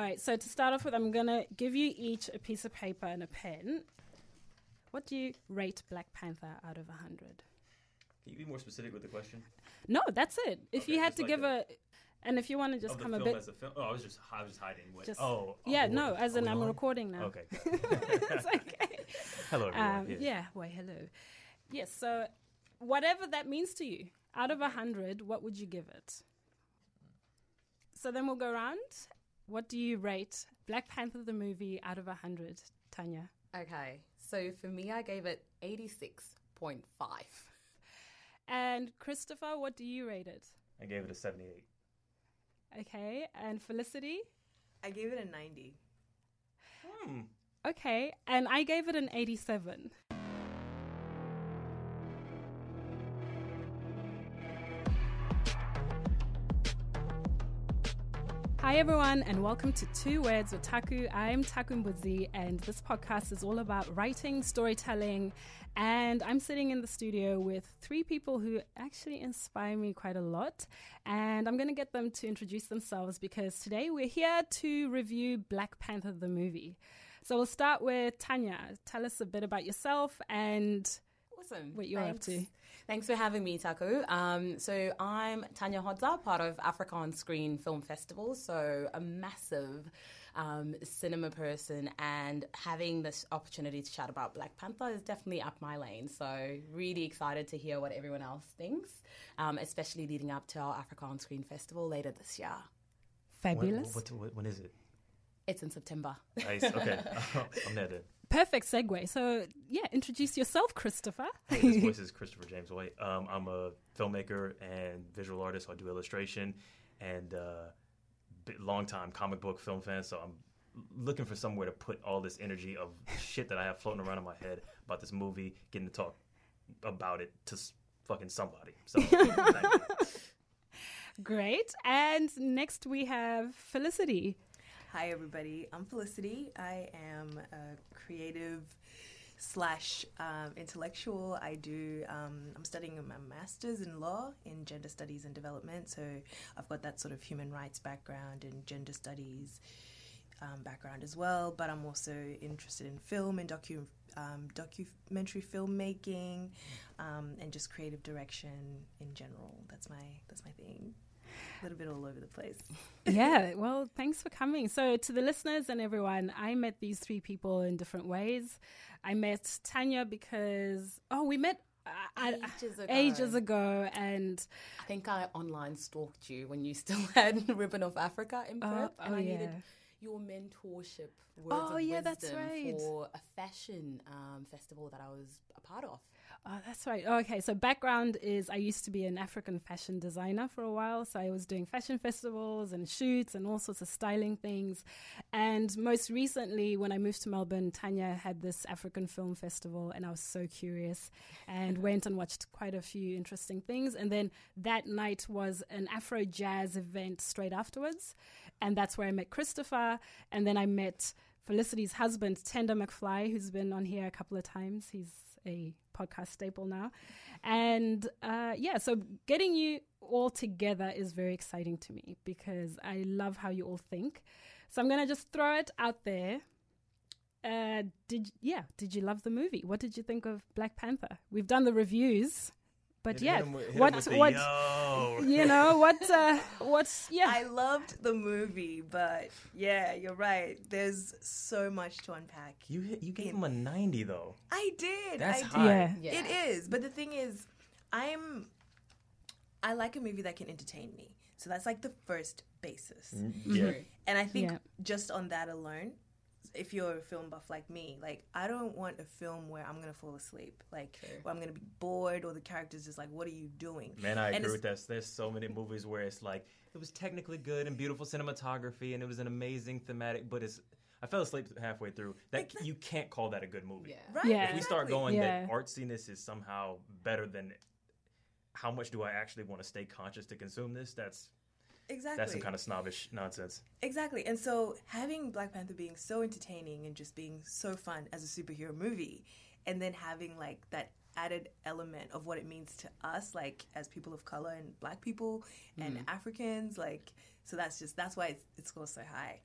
All right, so to start off with, I'm going to give you each a piece of paper and a pen. What do you rate Black Panther out of 100? Can you be more specific with the question? No, that's it. If Okay, you had to like give a- a, and if you want to just come a bit, as a film. Oh, I was just I was just hiding. What? Just- oh, yeah, oh, no, as in I'm on? recording now. Okay. it's okay. Hello, everyone. Um, yeah, why, hello. Yes, so whatever that means to you, out of a hundred, what would you give it? So then we'll go around. What do you rate Black Panther the movie out of a hundred, Tanya? Okay, so for me, I gave it 86.5. And Christopher, what do you rate it? I gave it a 78. Okay, and Felicity? I gave it a 90. Hmm. Okay, and I gave it an 87. Hi everyone, and welcome to Two Words with Taku. I'm Taku Mbudzi, and this podcast is all about writing, storytelling, and I'm sitting in the studio with three people who actually inspire me quite a lot. And I'm going to get them to introduce themselves because today we're here to review Black Panther the movie. So we'll start with Tanya. Tell us a bit about yourself and Awesome. What you're up to. Thanks for having me, Taku. Um, so I'm Tanya Hodza, part of Africa on Screen Film Festival. So a massive um, cinema person, and having this opportunity to chat about Black Panther is definitely up my lane. So really excited to hear what everyone else thinks, um, especially leading up to our Africa on Screen Festival later this year. When, fabulous. what, what, when is it? It's in September. Nice. Okay. I'm there then. Perfect segue. So, yeah, introduce yourself, Christopher. Hey, this voice is Christopher James White. Um, I'm a filmmaker and visual artist. I do illustration and uh, bi- long time comic book film fan. So I'm looking for somewhere to put all this energy of shit that I have floating around in my head about this movie, getting to talk about it to fucking somebody. So. Great. And next we have Felicity. Hi, everybody. I'm Felicity. I am a creative slash um, intellectual. I do. Um, I'm studying my master's in law in gender studies and development. So I've got that sort of human rights background and gender studies um, background as well. But I'm also interested in film and docu um, documentary filmmaking um, and just creative direction in general. That's my that's my thing. A little bit all over the place. yeah, well, thanks for coming. So, to the listeners and everyone, I met these three people in different ways. I met Tanya because, oh, we met uh, I- Ages ago. ages ago, and I think I online stalked you when you still had Ribbon of Africa in Oh, Perth, and oh, I needed your mentorship words Oh, of yeah, that's wisdom right. for a fashion um, festival that I was a part of. Oh, that's right. Oh, okay, so background is I used to be an African fashion designer for a while. So I was doing fashion festivals and shoots and all sorts of styling things. And most recently, when I moved to Melbourne, Tanya had this African film festival, and I was so curious and went and watched quite a few interesting things. And then that night was an Afro jazz event straight afterwards. And that's where I met Christopher. And then I met Felicity's husband, Tender McFly, who's been on here a couple of times. He's a podcast staple now. And uh, yeah, so getting you all together is very exciting to me because I love how you all think. So I'm going to just throw it out there. Uh, did yeah? Did you love the movie? What did you think of Black Panther? We've done the reviews, but Hit yeah, him with- hit him what what yo. you know what uh, what's yeah? I loved the movie, but yeah, you're right. There's so much to unpack. You hit, you gave him a 90 though. I did. That's I did. high. Yeah. Yeah. It is. But the thing is, I'm I like a movie that can entertain me. So that's like the first basis. Yeah. And I think Yeah. just on that alone, if you're a film buff like me, like I don't want a film where I'm gonna fall asleep, like where I'm gonna be bored or the characters just like, what are you doing? Man, I And agree with that. There's so many movies where it's like it was technically good and beautiful cinematography and it was an amazing thematic, but it's I fell asleep halfway through. That you can't call that a good movie. Yeah. Right? Yeah. If we start going Yeah. that artsiness is somehow better than how much do I actually want to stay conscious to consume this? That's Exactly. that's some kind of snobbish nonsense. Exactly. And so having Black Panther being so entertaining and just being so fun as a superhero movie, and then having like that added element of what it means to us, like as people of color and black people and mm-hmm. Africans, like, so that's just, that's why it's, it scores so high.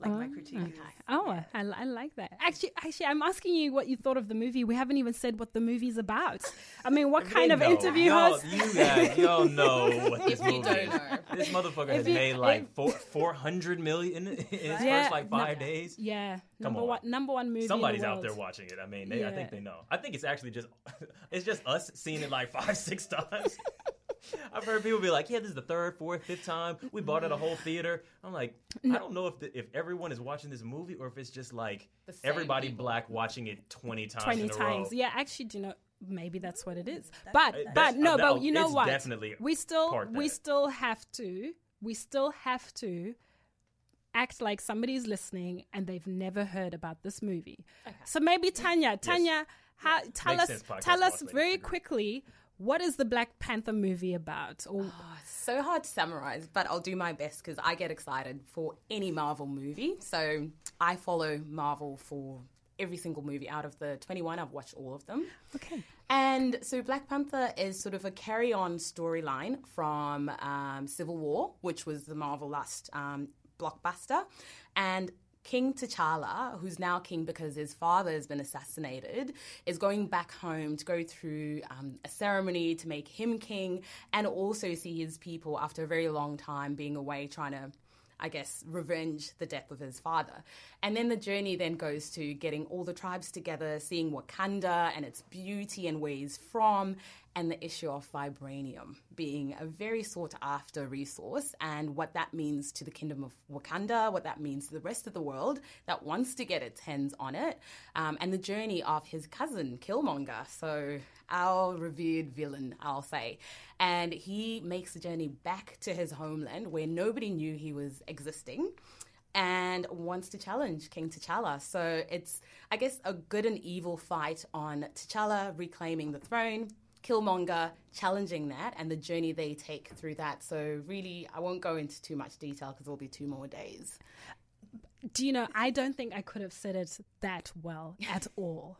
Like my critique. Is, Oh, oh I, I like that. Actually, actually, I'm asking you what you thought of the movie. We haven't even said what the movie's about. I mean, what kind They of know. interview y'all, host? You guys, y'all know what this movie is. This motherfucker has you- made like if- four four hundred million in his Yeah, first like no- five days. Yeah, Come number on. one, number one movie. in the Somebody's out there watching it. I mean, they, I think they know. I think it's actually just it's just us seeing it like five, six times. I've heard people be like, "Yeah, this is the third, fourth, fifth time we bought it a whole theater." I'm like, I don't know if the, if everyone is watching this movie or if it's just like everybody people. black watching it twenty times. twenty in a times. Row. Yeah, actually, do you know? Maybe that's what it is. But Uh, but no, but you know it's what? definitely we still part we still have to we still have to act like somebody's listening and they've never heard about this movie. So maybe Tanya, Tanya, how, tell Makes us sense, tell us very quickly what is the Black Panther movie about? Or so hard to summarize, but I'll do my best because I get excited for any Marvel movie. So I follow Marvel for every single movie out of the 21. I've watched all of them. okay. And so Black Panther is sort of a carry on storyline from um, Civil War, which was the Marvel last um, blockbuster. And King T'Challa, who's now king because his father has been assassinated, is going back home to go through um, a ceremony to make him king and also see his people after a very long time being away trying to I guess, revenge the death of his father. And then the journey then goes to getting all the tribes together, seeing Wakanda and its beauty and where he's from, and the issue of vibranium being a very sought after resource, and what that means to the kingdom of Wakanda, what that means to the rest of the world that wants to get its hands on it, um, and the journey of his cousin, Killmonger. So, our revered villain, I'll say. And he makes the journey back to his homeland where nobody knew he was existing and wants to challenge King T'Challa. So it's, I guess, a good and evil fight on T'Challa reclaiming the throne, Killmonger challenging that, and the journey they take through that. So really, I won't go into too much detail because there'll be two more days. Do you know, I don't think I could have said it that well at all.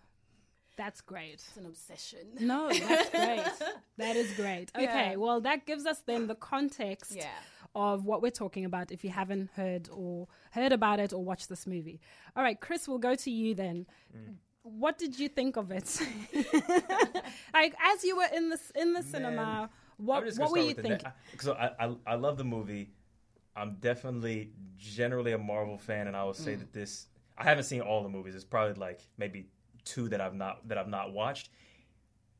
That's great. It's an obsession. No, that's great. that is great. Okay, Yeah. well, that gives us then the context Yeah. of what we're talking about if you haven't heard or heard about it or watched this movie. All right, Chris, we'll go to you then. Mm. What did you think of it? like as you were in the in the cinema, what what were you thinking? ne- So I, I I love the movie. I'm definitely generally a Marvel fan, and I will Mm. say that this I haven't seen all the movies. It's probably like maybe two that I've not that I've not watched.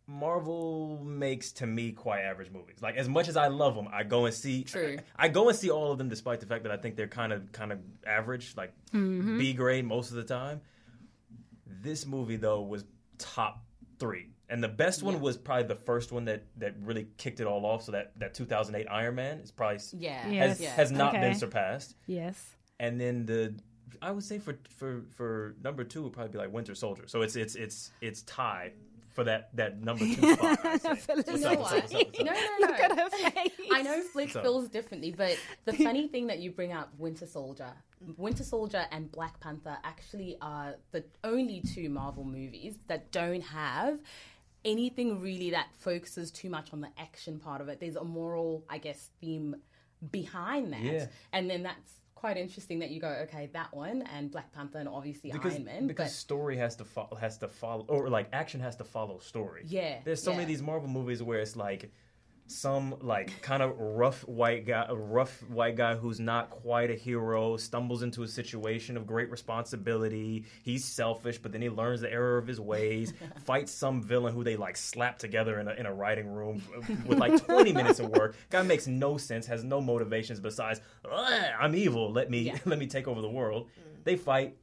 Marvel makes to me quite average movies. Like as much as I love them, I go and see. True. I, go and see all of them, despite the fact that I think they're kind of kind of average, like Mm-hmm. B grade most of the time. This movie though was top three, and the best one was probably the first one that that really kicked it all off. So that that 2008 Iron Man is probably Yeah. Yeah. has Yes. has not Okay. been surpassed. Yes. And then the I would say for for for number two would probably be like Winter Soldier. So it's it's it's it's tied for that that number two spot. I'd say. What's up, know what's up, what's up, what's up? No, no, Look no. at her face. I know Flick So- feels differently, but the funny thing that you bring up Winter Soldier, Winter Soldier and Black Panther actually are the only two Marvel movies that don't have anything really that focuses too much on the action part of it. There's a moral, I guess, theme behind that. Yeah. And then that's quite interesting that you go, okay, that one and Black Panther and obviously because Iron Man. because but story has to follow has to follow or like action has to follow story. Yeah, there's so many of these Marvel movies where it's like some like kind of rough white guy, a rough white guy who's not quite a hero, stumbles into a situation of great responsibility. He's selfish, but then he learns the error of his ways. fights some villain who they like slap together in a, in a writing room with like 20 minutes of work. Guy makes no sense, has no motivations besides I'm evil. Let me Yeah. let me take over the world. Mm. They fight.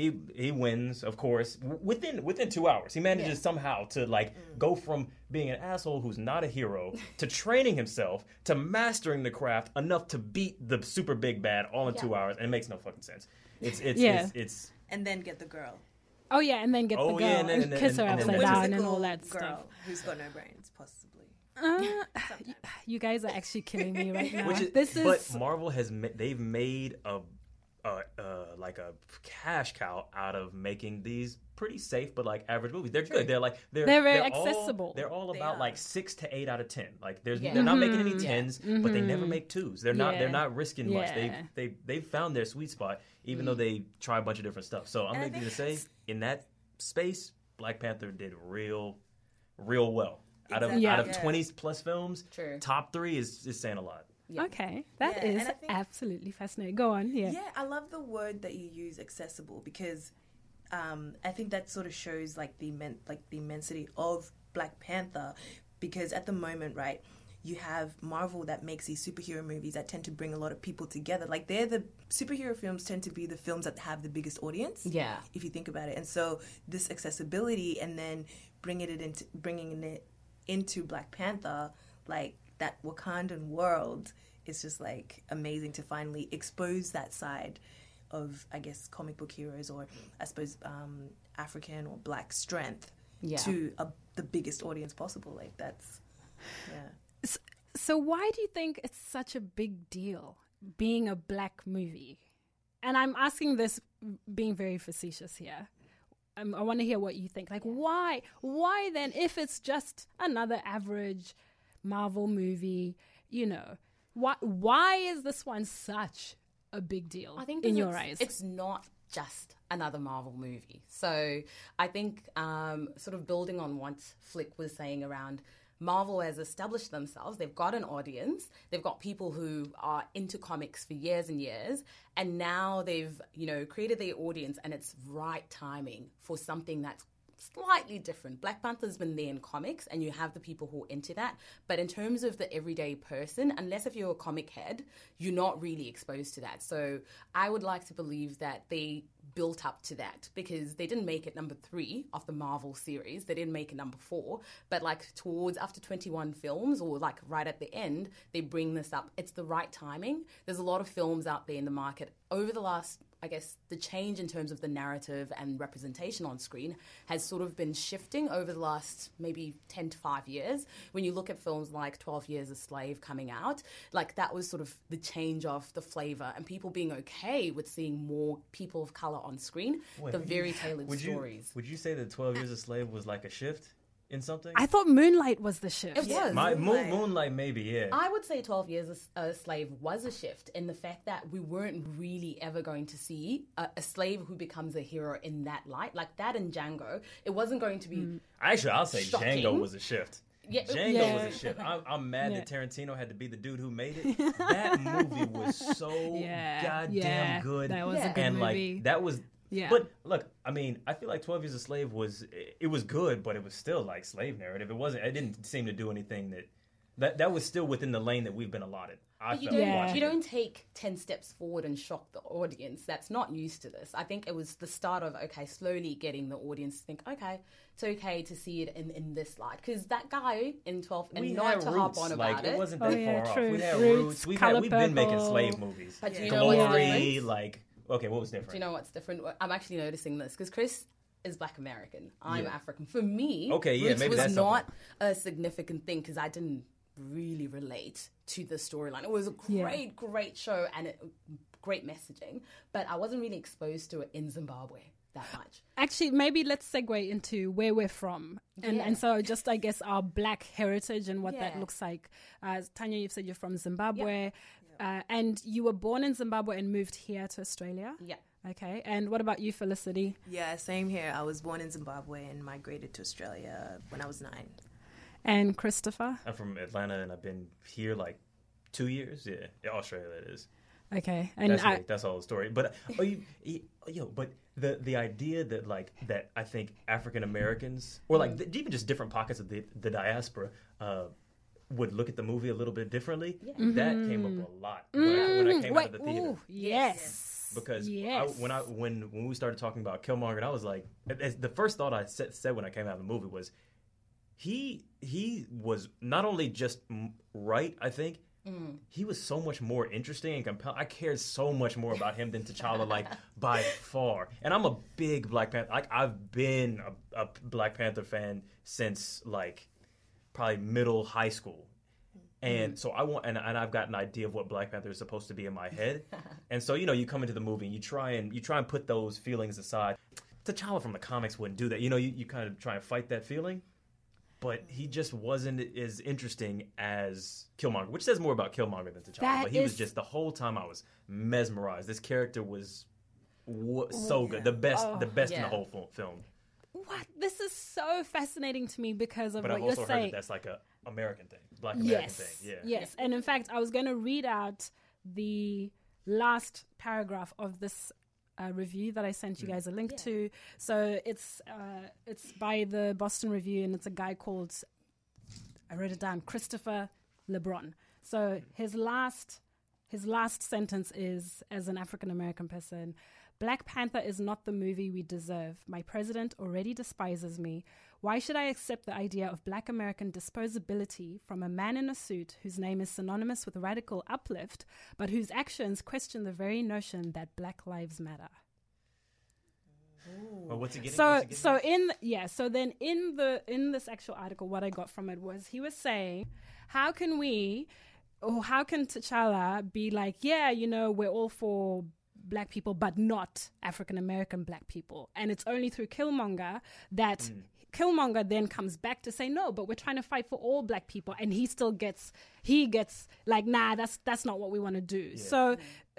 He he wins, of course, within within two hours. He manages Yeah. somehow to like go from being an asshole who's not a hero to training himself to mastering the craft enough to beat the super big bad all in two hours, and it makes no fucking sense. It's it's Yeah. it's, it's and then get the girl, Oh yeah, and then get the Oh, girl yeah, and, and then- and kiss her and then upside the down and whimsical all that girl stuff. who's got no brains, possibly. Uh, you guys are actually killing me right now. which is this is but Marvel has ma- they've made a. Uh, uh, like like a cash cow out of making these pretty safe but like average movies. They're good. They're like they're They're very all- accessible. they're all They about are. like six to eight out of ten. Like there's Yeah. they're not making any Mhm. Yeah. tens, but they never make twos. They're not they're not risking much. They Yeah. they they found their sweet spot, even though they try a bunch of different stuff. So I'm And I going to think say in that space, Black Panther did real real well. Out of Exactly. out of Yeah. 20 plus films, True. top three is, is saying a lot. Yeah. Okay, that Yeah, is think- absolutely fascinating. Go on, yeah. Yeah, I love the word that you use, accessible, because um, I think that sort of shows like the like the immensity of Black Panther. Because at the moment, right, you have Marvel that makes these superhero movies that tend to bring a lot of people together. Like they're the superhero films tend to be the films that have the biggest audience. Yeah. if you think about it. And so this accessibility and then bringing it into bringing it into Black Panther, like that Wakandan world, is just like amazing to finally expose that side of I guess comic book heroes or I suppose um, African or Black strength Yeah. to a, the biggest audience possible. Like that's yeah. So why do you think it's such a big deal being a black movie? And I'm asking this being very facetious here. Um, I want to hear what you think. Like, why? Why then, if it's just another average Marvel movie, you know, why? Why is this one such a big deal I think in your it's, eyes? it's not just another Marvel movie. So I think um, sort of building on what Flick was saying around Marvel has established themselves. They've got an audience. They've got people who are into comics for years and years, and now they've you know created their audience, and it's right timing for something that's slightly different. Black Panther's been there in comics, and you have the people who are into that. But in terms of the everyday person, unless if you're a comic head, you're not really exposed to that. So I would like to believe that they built up to that because they didn't make it number three of the Marvel series. They didn't make it number four, but like towards after 21 films or like right at the end, they bring this up. It's the right timing. There's a lot of films out there in the market over the last I guess the change in terms of the narrative and representation on screen has sort of been shifting over the last maybe 10 to 5 years. When you look at films like 12 Years a Slave coming out, like that was sort of the change of the flavor and people being okay with seeing more people of color on screen, Wait, the very tailored Would you stories. would you say that 12 Years a Slave was like a shift in something? I thought Moonlight was the shift. It was. My Moon, Moonlight. Moonlight maybe yeah. I would say 12 Years a, a Slave was a shift in the fact that we weren't really ever going to see a, a slave who becomes a hero in that light. Like that in Django, it wasn't going to be. Mm. Actually, I'll say Shocking. Django was a shift. Yeah, Django Yeah. was a shift. I'm, I'm mad Yeah. that Tarantino had to be the dude who made it. That movie was so Yeah, goddamn yeah, good. that was a good and movie. like that was. Yeah. But look, I mean, I feel like Twelve Years a Slave was it was good, but it was still like slave narrative. It wasn't. It didn't seem to do anything that that that was still within the lane that we've been allotted. I But you don't, Yeah. you don't take 10 steps forward and shock the audience that's not used to this. I think it was the start of, okay, slowly getting the audience to think, okay, it's okay to see it in, in this light. Because that guy in 12, and we not to roots. harp on like, about it it. wasn't Oh, that yeah, far true. off. We had Roots, roots. We've, had, we've been making slave movies. But do you know what's Glory, different? like okay, what was different? Do you know what's different? I'm actually noticing this because Chris is black American. I'm Yeah. African. For me, Okay, yeah, roots maybe was that's not a significant thing because I didn't really relate to the storyline. It was a Yeah. great, great show and it, great messaging, but I wasn't really exposed to it in Zimbabwe that much. Actually, maybe let's segue into where we're from. And, Yeah. and so, just I guess our black heritage and what that looks like. Uh, Tanya, you've said you're from Zimbabwe, uh, and you were born in Zimbabwe and moved here to Australia. Yeah. Okay. And what about you, Felicity? Yeah, same here. I was born in Zimbabwe and migrated to Australia when I was nine. And Christopher? I'm from Atlanta and I've been here like two years. Yeah, yeah Australia that is. Okay. And That's I, it. that's all the story. But oh, you, you, yo, but the the idea that like that I think African Americans or like mm. th- even just different pockets of the the diaspora uh, would look at the movie a little bit differently. Mm-hmm. That came up a lot when, I, when I mm-hmm. came out of the theater. ooh, yes. because yes. I, when I when when we started talking about Killmonger, I was like, the first thought I said, said when I came out of the movie was, he he was not only just mm, right, I think. He was so much more interesting and compelling. I cared so much more about him than T'Challa, like by far. And I'm a big Black Panther. Like I've been a, a Black Panther fan since like probably middle high school And so I want, and, and I've got an idea of what Black Panther is supposed to be in my head. and so you know, you come into the movie and you try and you try and put those feelings aside. T'Challa from the comics wouldn't do that. You know, you, you kind of try and fight that feeling. But he just wasn't as interesting as Killmonger, which says more about Killmonger than T'Challa. That but he was just the whole time I was mesmerized. This character was w- so good, the best, the oh, best in the whole fil- film. What? This is so fascinating to me because of But what I've you're also heard saying. that that's like a American thing, Black American yes. thing. Yeah. Yes. And in fact, I was going to read out the last paragraph of this uh, review that I sent you guys a link to. So it's uh, it's by the Boston Review, and it's a guy called I wrote it down, Christopher LeBron. So his last his last sentence is as an African American person, Black Panther is not the movie we deserve. My president already despises me. Why should I accept the idea of black American disposability from a man in a suit whose name is synonymous with radical uplift, but whose actions question the very notion that black lives matter? Well, getting? So what's he getting so at? in yeah, so then in the in this actual article what I got from it was he was saying how can we or how can T'Challa be like, yeah, you know, we're all for black people but not African American black people. And it's only through Killmonger that Mm. Killmonger then comes back to say no, but we're trying to fight for all black people, and he still gets he gets like nah, that's that's not what we want to do. So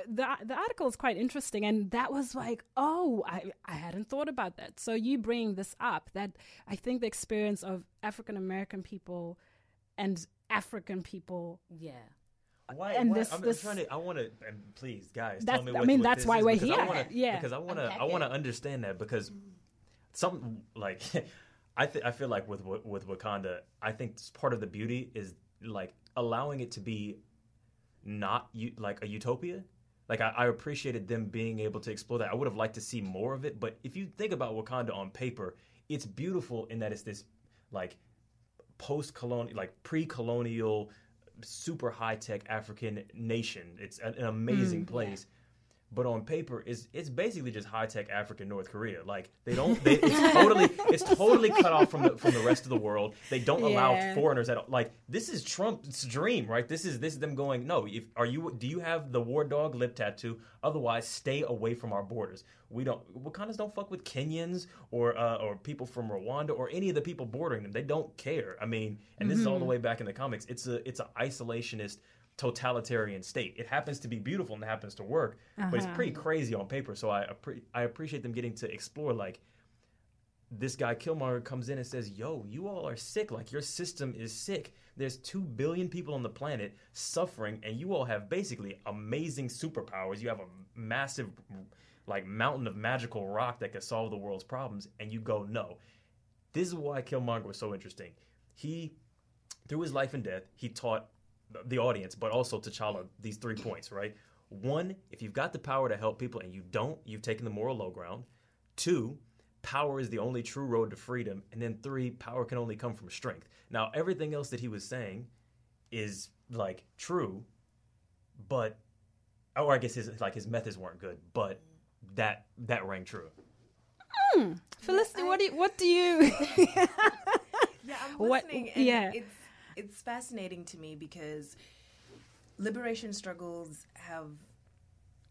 the the article is quite interesting, and that was like oh, I I hadn't thought about that. So you bring this up that I think the experience of African American people and African people Yeah. Why? and why- this- I'm, this- I'm trying to. I want to. And please, guys, tell me. What, I mean, what that's this why is, we're because I here. wanna, Yeah. Because I want to. I want to understand that because some like I th- I feel like with with Wakanda, I think part of the beauty is like allowing it to be not u- like a utopia. Like I, I appreciated them being able to explore that. I would have liked to see more of it. But if you think about Wakanda on paper, it's beautiful in that it's this like post-colonial, like pre-colonial, super high-tech African nation. It's an, an amazing mm, place. But on paper, it's it's basically just high-tech African North Korea. Like they don't, they, it's totally, it's totally cut off from the from the rest of the world. They don't allow foreigners at all. Like this is Trump's dream, right? This is this is them going. No, if are you? Do you have the war dog lip tattoo? Otherwise, stay away from our borders. We don't. Wakandas don't fuck with Kenyans or uh, or people from Rwanda or any of the people bordering them. They don't care. I mean, and this is all the way back in the comics. It's a it's an isolationist totalitarian state. It happens to be beautiful and it happens to work, but it's uh-huh. pretty crazy on paper. So I appre- I appreciate them getting to explore like this guy Killmonger comes in and says, "Yo, you all are sick. Like your system is sick. There's two billion people on the planet suffering, and you all have basically amazing superpowers. You have a massive, like mountain of magical rock that can solve the world's problems." And you go, "No." This is why Killmonger was so interesting. He, through his life and death, he taught the audience, but also T'Challa, these three points. Right. One, if you've got the power to help people and you don't, you've taken the moral low ground. Two, power is the only true road to freedom. And then three, power can only come from strength. Now, everything else that he was saying is like true, but or I guess his like his methods weren't good, but that that rang true. Hmm. Felicity, what do you, what do you? Yeah, I'm What- listening, and yeah. it's it's fascinating to me because liberation struggles have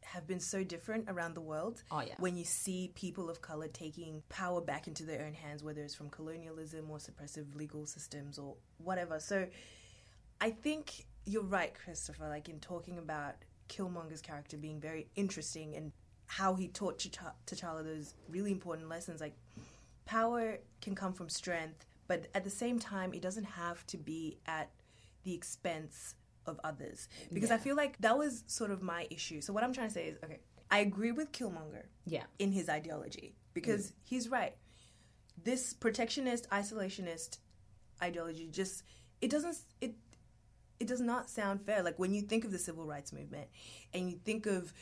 have been so different around the world. Oh, yeah. When you see people of color taking power back into their own hands, whether it's from colonialism or suppressive legal systems or whatever. So, I think you're right, Christopher. Like in talking about Killmonger's character being very interesting and how he taught T'Ch- T'Challa those really important lessons, like power can come from strength, but at the same time, it doesn't have to be at the expense of others. Because I feel like that was sort of my issue. So what I'm trying to say is, okay, I agree with Killmonger Yeah. in his ideology because he's right. This protectionist, isolationist ideology just it doesn't it it does not sound fair. Like when you think of the civil rights movement and you think of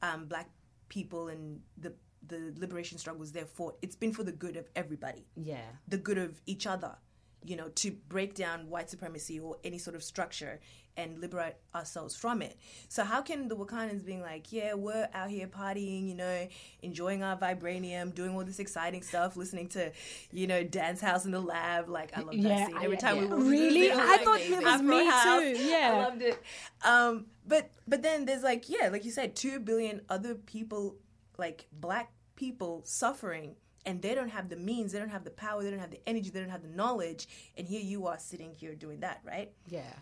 um, black people and the the liberation struggles fought, it's been for the good of everybody Yeah. the good of each other. you know, to break down white supremacy or any sort of structure and liberate ourselves from it. So how can the Wakandans being like, yeah, we're out here partying, you know, enjoying our vibranium, doing all this exciting stuff, listening to, you know, dance house in the lab. Like I love that Yeah, scene. I- Every time yeah. we Really? I thought it was me house. too. Yeah. I loved it. Um, but but then there's like yeah, like you said, two billion other people, like black people, suffering, and they don't have the means, they don't have the power, they don't have the energy, they don't have the knowledge, and here you are sitting here doing that, right? Yeah.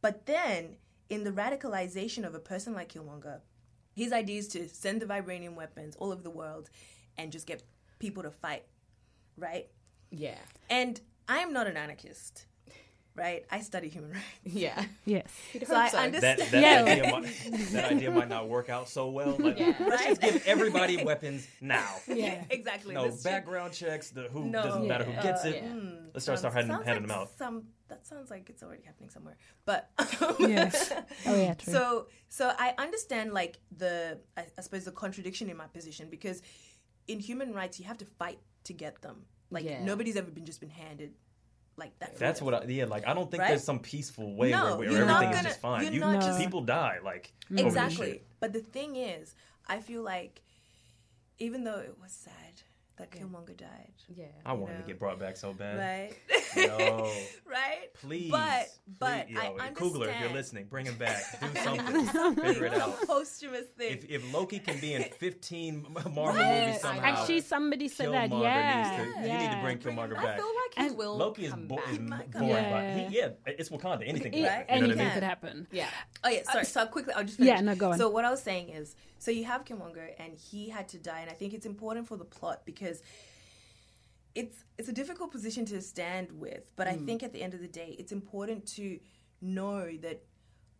But then in the radicalization of a person like Killmonger, his idea is to send the vibranium weapons all over the world and just get people to fight, right? Yeah. And I am not an anarchist, right? I study human rights. Yeah. Yes. So I so. understand. That, that, Yeah. idea might, that idea might not work out so well. Like, Yeah. let's just give everybody weapons now. Yeah. exactly. No This should- background checks. The who No. doesn't matter who Yeah. gets it. Yeah. Hmm, Let's start start sounds- handing, handing like them out. Some that sounds like it's already happening somewhere. But Yes. Oh yeah, true. so so I understand like the I, I suppose the contradiction in my position because in human rights you have to fight to get them. Like Yeah. nobody's ever been just been handed like that. That's what I yeah like. I don't think Right? there's some peaceful way No, where, where everything is gonna- just fine. you're You, not just- people die like exactly. But the thing is, I feel like even though it was sad that Killmonger died, Yeah. I wanted know. to get brought back so bad. right? No. right? Please, But but please, I yo, understand. Coogler, if you're listening, bring him back. Do something. Figure it out. posthumous thing. If, if Loki can be in 15 Marvel Yeah. movies somehow, Actually, somebody said that. Killmonger Yeah. needs to, yeah. you need to bring Killmonger back. I feel like he And will. Loki is, come bo- back. is might born, come but he, yeah, it's Wakanda. Anything can Yeah, happen. You know anything could happen. Yeah. Oh yeah, sorry. Uh, so quickly, I'll just Yeah, finish. no, go on. So what I was saying is, so you have Killmonger, and he had to die, and I think it's important for the plot because it's it's a difficult position to stand with. But I think at the end of the day, it's important to know that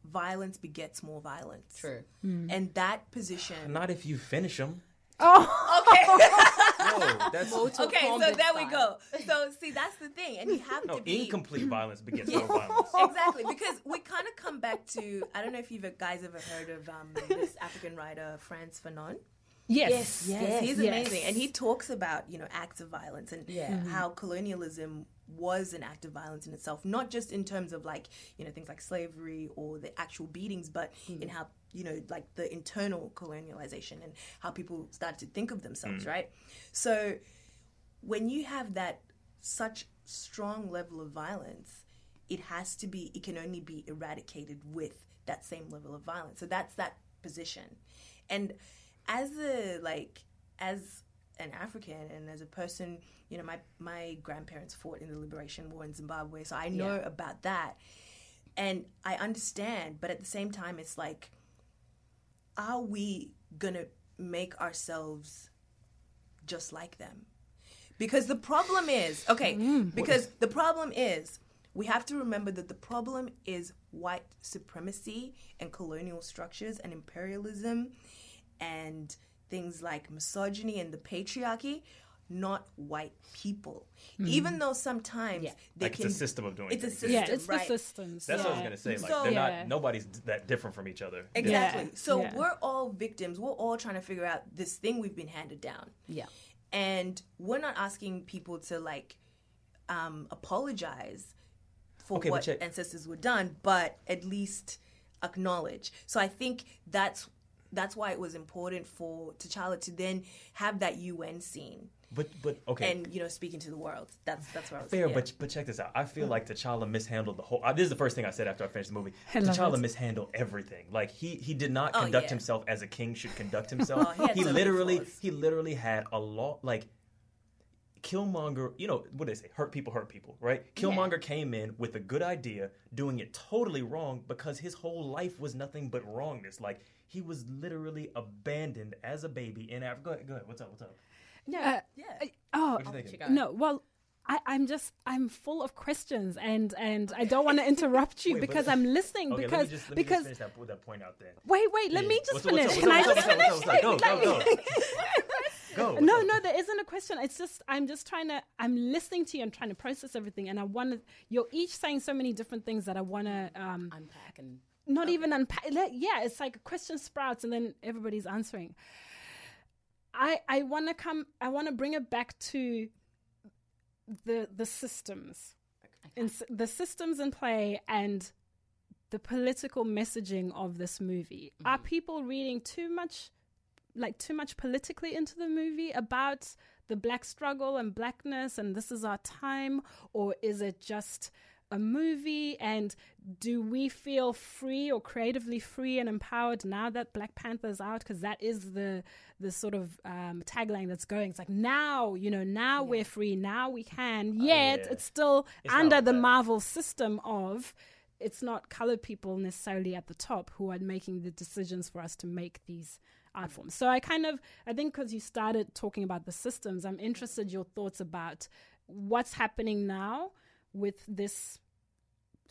violence begets more violence. True. And that position. Not if you finish them. Oh, okay. No, that's Mortal okay. So Kombat there we go. So see, that's the thing, and you have no to be incomplete violence begets Yeah. more violence. exactly because we kind of come back to I don't know if you guys ever heard of um, this African writer Frantz Fanon. Yes. Yes, he's Yes. amazing, and he talks about you know acts of violence and Yeah. Mm-hmm. how colonialism was an act of violence in itself, not just in terms of like you know things like slavery or the actual beatings, but mm. in how you know like the internal colonialization and how people started to think of themselves, mm. right? So when you have that such strong level of violence, it has to be it can only be eradicated with that same level of violence. So that's that position. And as a like as an African and as a person, you know, my my grandparents fought in the liberation war in Zimbabwe, so I know Yeah. about that. And I understand, but at the same time it's like are we going to make ourselves just like them? Because the problem is, okay, mm, because the problem is we have to remember that the problem is white supremacy and colonial structures and imperialism and things like misogyny and the patriarchy, not white people. Even though sometimes Yeah. they Like it's can a system of doing it's a things. system, Yeah, it's right? the systems. That's yeah. what I was gonna say. Like So- they're Yeah. not. Nobody's that different from each other. Exactly. Yeah. So Yeah. we're all victims. We're all trying to figure out this thing we've been handed down. Yeah. And we're not asking people to like um, apologize for Okay, what ancestors were done, but at least acknowledge. So I think that's that's why it was important for T'Challa to then have that UN scene But but okay. and you know speaking to the world. That's that's where I was. Fair, yeah. but but check this out. I feel like T'Challa mishandled the whole. Uh, this is the first thing I said after I finished the movie. I love T'Challa it. mishandled everything. Like he he did not Oh, conduct yeah. himself as a king should conduct himself. Oh, he he so literally he literally had a lot like. Killmonger, you know what do they say? Hurt people, hurt people, right? Killmonger came in with a good idea, doing it totally wrong because his whole life was nothing but wrongness. Like he was literally abandoned as a baby in Africa. Go ahead, go ahead. What's up? What's up? Uh, yeah. I- oh, What you thinking? go. no. Well, I, I'm just I'm full of questions, and and I don't want to interrupt you Wait, but- because I'm listening. Okay, because let me just let me because just finish that, that point out then. wait, wait, let Yeah. me just What's up, what's finish. Can I what's up, just what's finish? what's what's? Go, go, go. Go. No, what's no, there isn't a question. It's just I'm just trying to I'm listening to you. I'm trying to process everything, and I want to. You're each saying so many different things that I want to um, Unpack and not even unpack. Yeah, it's like a question sprouts, and then everybody's answering. I I want to come. I want to bring it back to the the systems, in s- the systems in play and the political messaging of this movie. Mm-hmm. Are people reading too much, like too much politically into the movie about the black struggle and blackness and this is our time, or is it just a movie? And do we feel free or creatively free and empowered now that Black Panther is out? Because that is the the sort of um, tagline that's going. It's like now, you know, now we're free, now we can. Yet yeah. it's still It's under the that. Marvel system of it's not colored people necessarily at the top who are making the decisions for us to make these art forms. So I kind of I think because you started talking about the systems, I'm interested your thoughts about what's happening now with this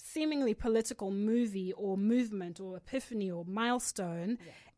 seemingly political movie or movement or epiphany or milestone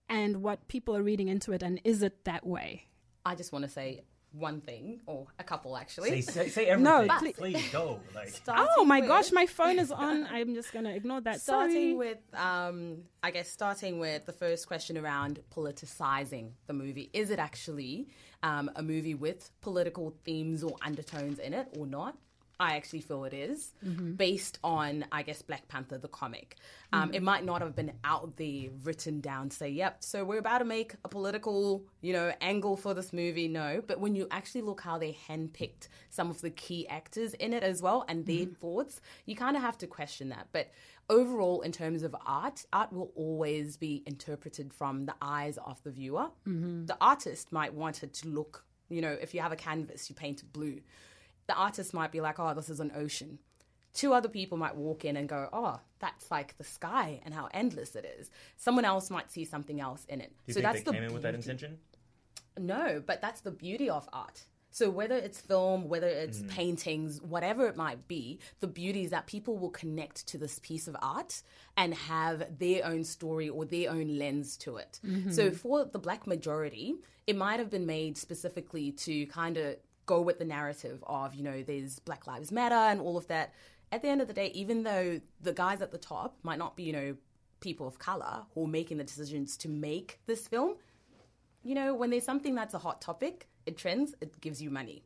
and what people are reading into it and is it that way? I just want to say one thing, or a couple actually. Say, say, say everything. No, please. please. go. Like, oh my with- gosh, my phone is on. I'm just going to ignore that. starting Sorry. with um, i guess starting with the first question around politicizing the movie is it actually um, a movie with political themes or undertones in it or not I actually feel it is, mm-hmm. based on, I guess, Black Panther, the comic. Um, mm-hmm. It might not have been out there written down, say, yep, so we're about to make a political, you know, angle for this movie. No. But when you actually look how they handpicked some of the key actors in it as well and their mm-hmm. thoughts, you kind of have to question that. But overall, in terms of art, art will always be interpreted from the eyes of the viewer. The artist might want it to look, you know, if you have a canvas, you paint it blue. The artist might be like, oh, this is an ocean. Two other people might walk in and go, oh, that's like the sky and how endless it is. Someone else might see something else in it. do you so think that's they the came in with that intention? No, but that's the beauty of art. So whether it's film, whether it's Mm. paintings, whatever it might be, the beauty is that people will connect to this piece of art and have their own story or their own lens to it. So for the black majority, it might have been made specifically to kind of go with the narrative of, you know, there's Black Lives Matter and all of that. At the end of the day, even though the guys at the top might not be, you know, people of color who are making the decisions to make this film, you know, when there's something that's a hot topic, it trends, it gives you money.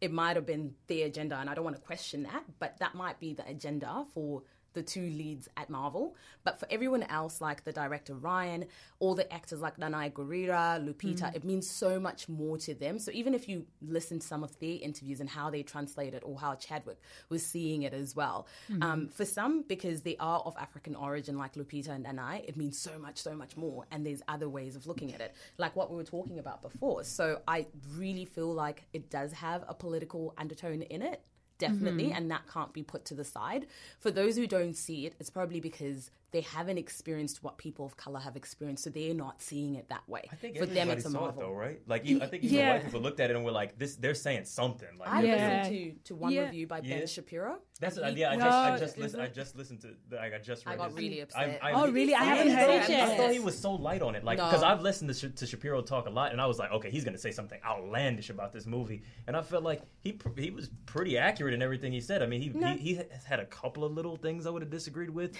It might have been their agenda, and I don't want to question that, but that might be the agenda for the two leads at Marvel. But for everyone else, like the director Ryan, all the actors like Danai Gurira, Lupita, it means so much more to them. So even if you listen to some of their interviews and how they translate it, or how Chadwick was seeing it as well, um, for some, because they are of African origin, like Lupita and Nanai, it means so much, so much more. And there's other ways of looking at it, like what we were talking about before. So I really feel like it does have a political undertone in it definitely, mm-hmm. and that can't be put to the side. For those who don't see it, it's probably because they haven't experienced what people of color have experienced, so they're not seeing it that way. I think For them, everybody it's a saw marvel. it though, right? Like, you, I think even Yeah. white people looked at it and were like, "This, they're saying something." Like, I Yeah. listened to, to one Yeah. review by Yeah. Ben Shapiro. That's He- yeah. I just, No, I just is listened. I just listened to. The, I just I read got his- really I- upset. I- Oh, really? I haven't heard it Yeah. I thought he was so light on it, like No. because I've listened to, to Shapiro talk a lot, and I was like, okay, he's gonna say something outlandish about this movie, and I felt like he he was pretty accurate in everything he said. I mean, he No. he, he had a couple of little things I would have disagreed with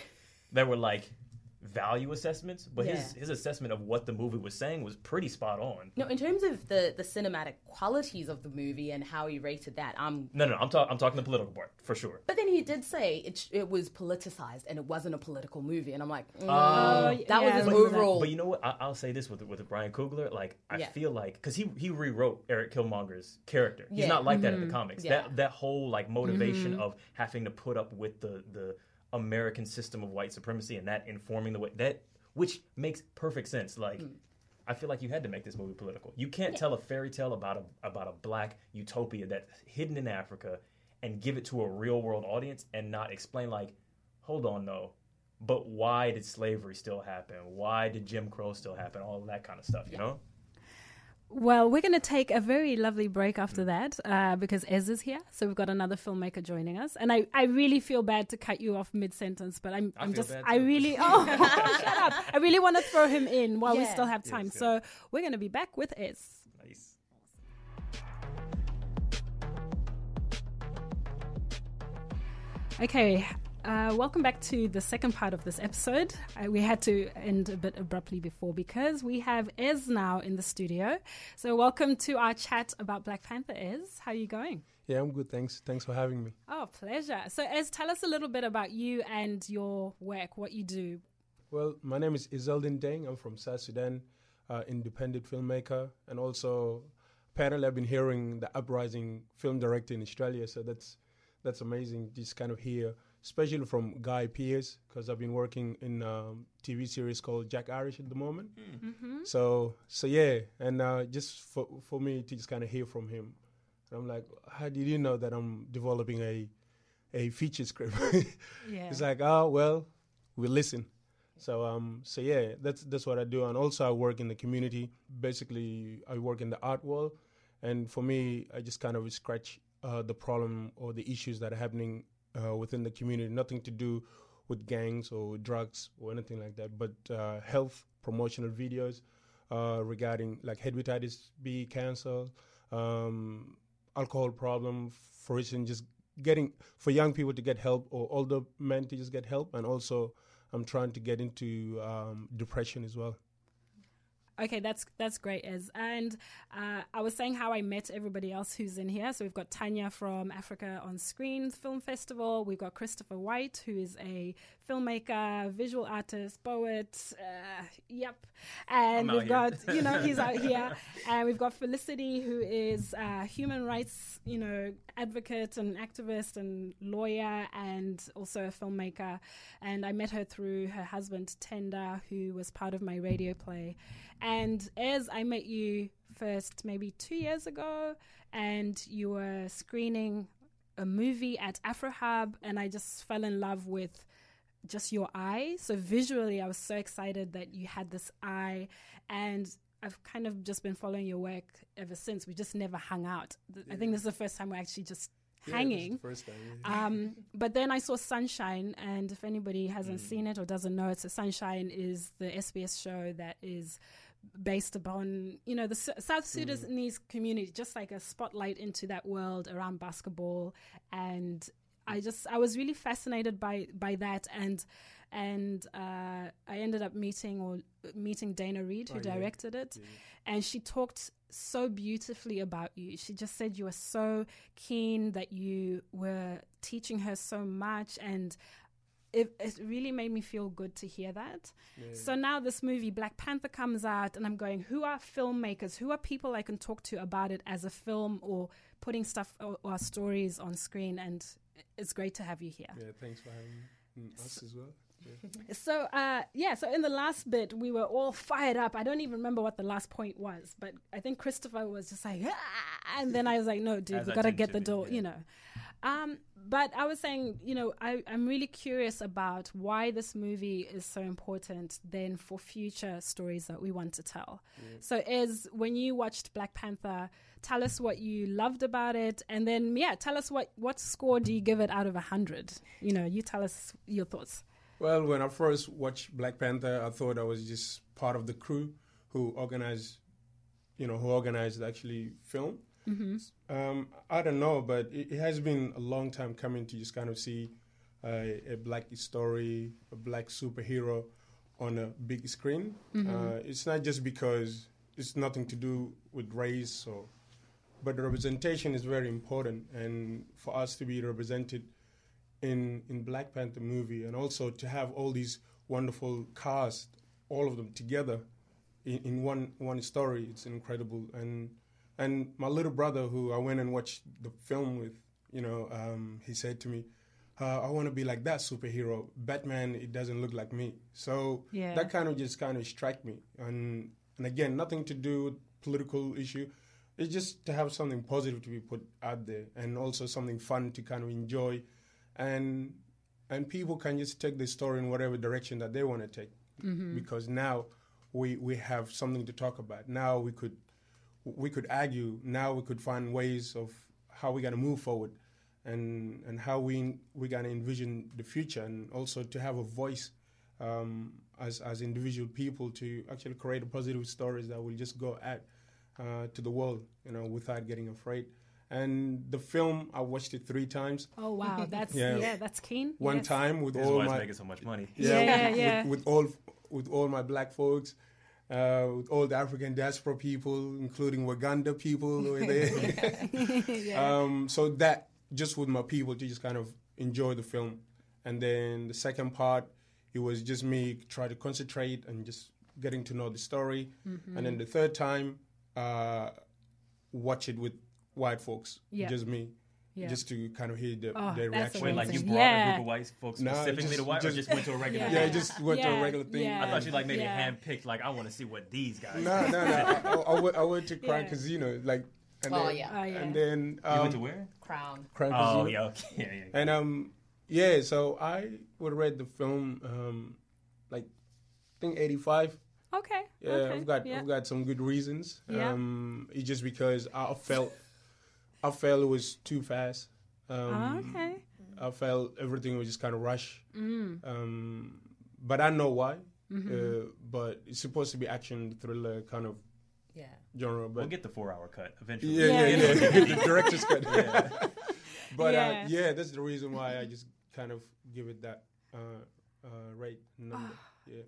that were like value assessments, but his Yeah. his assessment of what the movie was saying was pretty spot on. No, in terms of the, the cinematic qualities of the movie and how he rated that, I'm No, no, I'm talking I'm talking the political part for sure. but then he did say it, it was politicized and it wasn't a political movie, and I'm like, mm, Uh, that yeah, was his that. overall. But you know what? I, I'll say this with with Brian Coogler. Like I Yeah. feel like because he he rewrote Eric Killmonger's character. He's not like that in the comics. That that whole like motivation of having to put up with the the American system of white supremacy and that informing the way that which makes perfect sense. Like. Mm. I feel like you had to make this movie political. You can't tell a fairy tale about a about a black utopia that's hidden in Africa and give it to a real world audience and not explain like, hold on though, but why did slavery still happen? Why did Jim Crow still happen? All that kind of stuff, you know? Well, we're going to take a very lovely break after that uh, because Ez is here. So we've got another filmmaker joining us. And I, I really feel bad to cut you off mid sentence, but I'm, I I'm just, I really, oh, shut up. I really want to throw him in while we still have Yeah, time. it's so we're going to be back with Ez. Nice. Okay, uh, welcome back to the second part of this episode. Uh, we had to end a bit abruptly before because we have Ez now in the studio. So welcome to our chat about Black Panther. Ez, how are you going? Yeah, I'm good. Thanks. Thanks for having me. Oh, pleasure. So, Ez, tell us a little bit about you and your work, what you do. Well, my name is Izeldin Deng. I'm from South Sudan, uh, independent filmmaker, and also apparently I've been hearing the uprising film director in Australia. So that's that's amazing. Just kind of hear, especially from Guy Pearce, because I've been working in a um, TV series called Jack Irish at the moment. Mm-hmm. So so yeah, and uh, just for for me to just kind of hear from him and I'm like, how did you know that I'm developing a a feature script? yeah. It's like, oh well, we listen. So um so yeah, that's that's what I do. And also I work in the community. Basically I work in the art world and for me I just kind of scratch uh, the problem or the issues that are happening uh, within the community. Nothing to do with gangs or drugs or anything like that, but uh, health promotional videos uh, regarding like hepatitis B, cancer, um, alcohol problem, for instance, just getting for young people to get help or older men to just get help, and also I'm trying to get into um, depression as well. Okay, that's that's great, Ez. And uh, I was saying how I met everybody else who's in here. So we've got Tanya from Africa on Screen Film Festival. We've got Christopher White, who is a filmmaker, visual artist, poet. Uh, yep. And we've got, you know, he's out here. And we've got Felicity, who is a human rights, you know, advocate and activist and lawyer and also a filmmaker. And I met her through her husband, Tender, who was part of my radio play. And as I met you first, maybe two years ago, and you were screening a movie at AfroHub, and I just fell in love with just your eye. So visually, I was so excited that you had this eye, and I've kind of just been following your work ever since. We just never hung out. Yeah. I think this is the first time we're actually just yeah, hanging. first time. Yeah. Um, but then I saw Sunshine, and if anybody hasn't mm. seen it or doesn't know, it's a Sunshine is the SBS show that is based upon you know the South Sudanese mm. community, just like a spotlight into that world around basketball, and I just I was really fascinated by by that and and uh, I ended up meeting or meeting Daina Reid who oh, directed yeah. it, yeah. and she talked so beautifully about you. She just said you were so keen that you were teaching her so much and it, it really made me feel good to hear that. Yeah. So now this movie, Black Panther, comes out, and I'm going, who are filmmakers? Who are people I can talk to about it as a film or putting stuff or, or stories on screen? And it's great to have you here. Yeah, thanks for having us as well. Yeah. So uh, yeah, so in the last bit we were all fired up. I don't even remember what the last point was, but I think Christopher was just like, ah! and then I was like, no, dude, As we got to get the door, yeah. you know. Um, but I was saying, you know, I, I'm really curious about why this movie is so important then for future stories that we want to tell. Yeah. So, is when you watched Black Panther, tell us what you loved about it, and then yeah, tell us what what score do you give it out of a hundred? You know, you tell us your thoughts. Well, when I first watched Black Panther, I thought I was just part of the crew who organized, you know, who organized actually film. Mm-hmm. Um, I don't know, but it, it, has been a long time coming to just kind of see uh, a black story, a black superhero on a big screen. Mm-hmm. Uh, it's not just because it's nothing to do with race or, but the representation is very important, and for us to be represented in in Black Panther movie, and also to have all these wonderful cast, all of them together in, in one one story, it's incredible and and my little brother, who I went and watched the film with, you know, um, he said to me, uh, "I want to be like that superhero. Batman, it doesn't look like me." So yeah. that kind of just kind of struck me. And and again, nothing to do with political issue. It's just to have something positive to be put out there, and also something fun to kind of enjoy, and and people can just take the story in whatever direction that they want to take. Mm-hmm. Because now we we have something to talk about. Now we could we could argue. Now we could find ways of how we're going to move forward, and and how we we're going to envision the future, and also to have a voice um, as as individual people to actually create positive stories that will just go out uh, to the world, you know, without getting afraid. And the film, I watched it three times. Oh wow, that's yeah, yeah that's keen. One yes. time with His all my making so much money. Yeah, yeah, with, yeah. With, with all with all my black folks uh, with all the African diaspora people, including Waganda people were there. um, so that just with my people to just kind of enjoy the film. And then the second part, it was just me try to concentrate and just getting to know the story. And then the third time, uh, watch it with white folks, Yeah. just me, Yeah. just to kind of hear the, Oh, their reaction. Wait, like you Amazing. brought a group of white folks No, specifically just- to white, or just- just went to a regular? Yeah. yeah, thing? it just went to a regular thing. Yeah. I thought you like maybe Yeah. handpicked. Like I want to see what these guys. No, no, no. I, I, I went, I went to Crown Yeah. Casino, like, and Oh, then, yeah. Oh, and then um, You went to where? Crown. Crown Oh Casino. yeah, okay. yeah, yeah. yeah. And um, yeah. So I would read the film um, like I think eighty five. Okay. Yeah, okay. I've got yeah. I've got some good reasons. Yeah. Um, it's just because I felt I felt it was too fast. Um, Oh, okay. I felt everything was just kind of rush. Mm. Um, but I know why. Mm-hmm. Uh, but it's supposed to be action thriller kind of Yeah. genre. But We'll get the four-hour cut eventually. yeah, yeah, Yeah. yeah. the director's cut. but Yeah. Uh, yeah, that's the reason why I just kind of give it that uh, uh, rate number. yeah.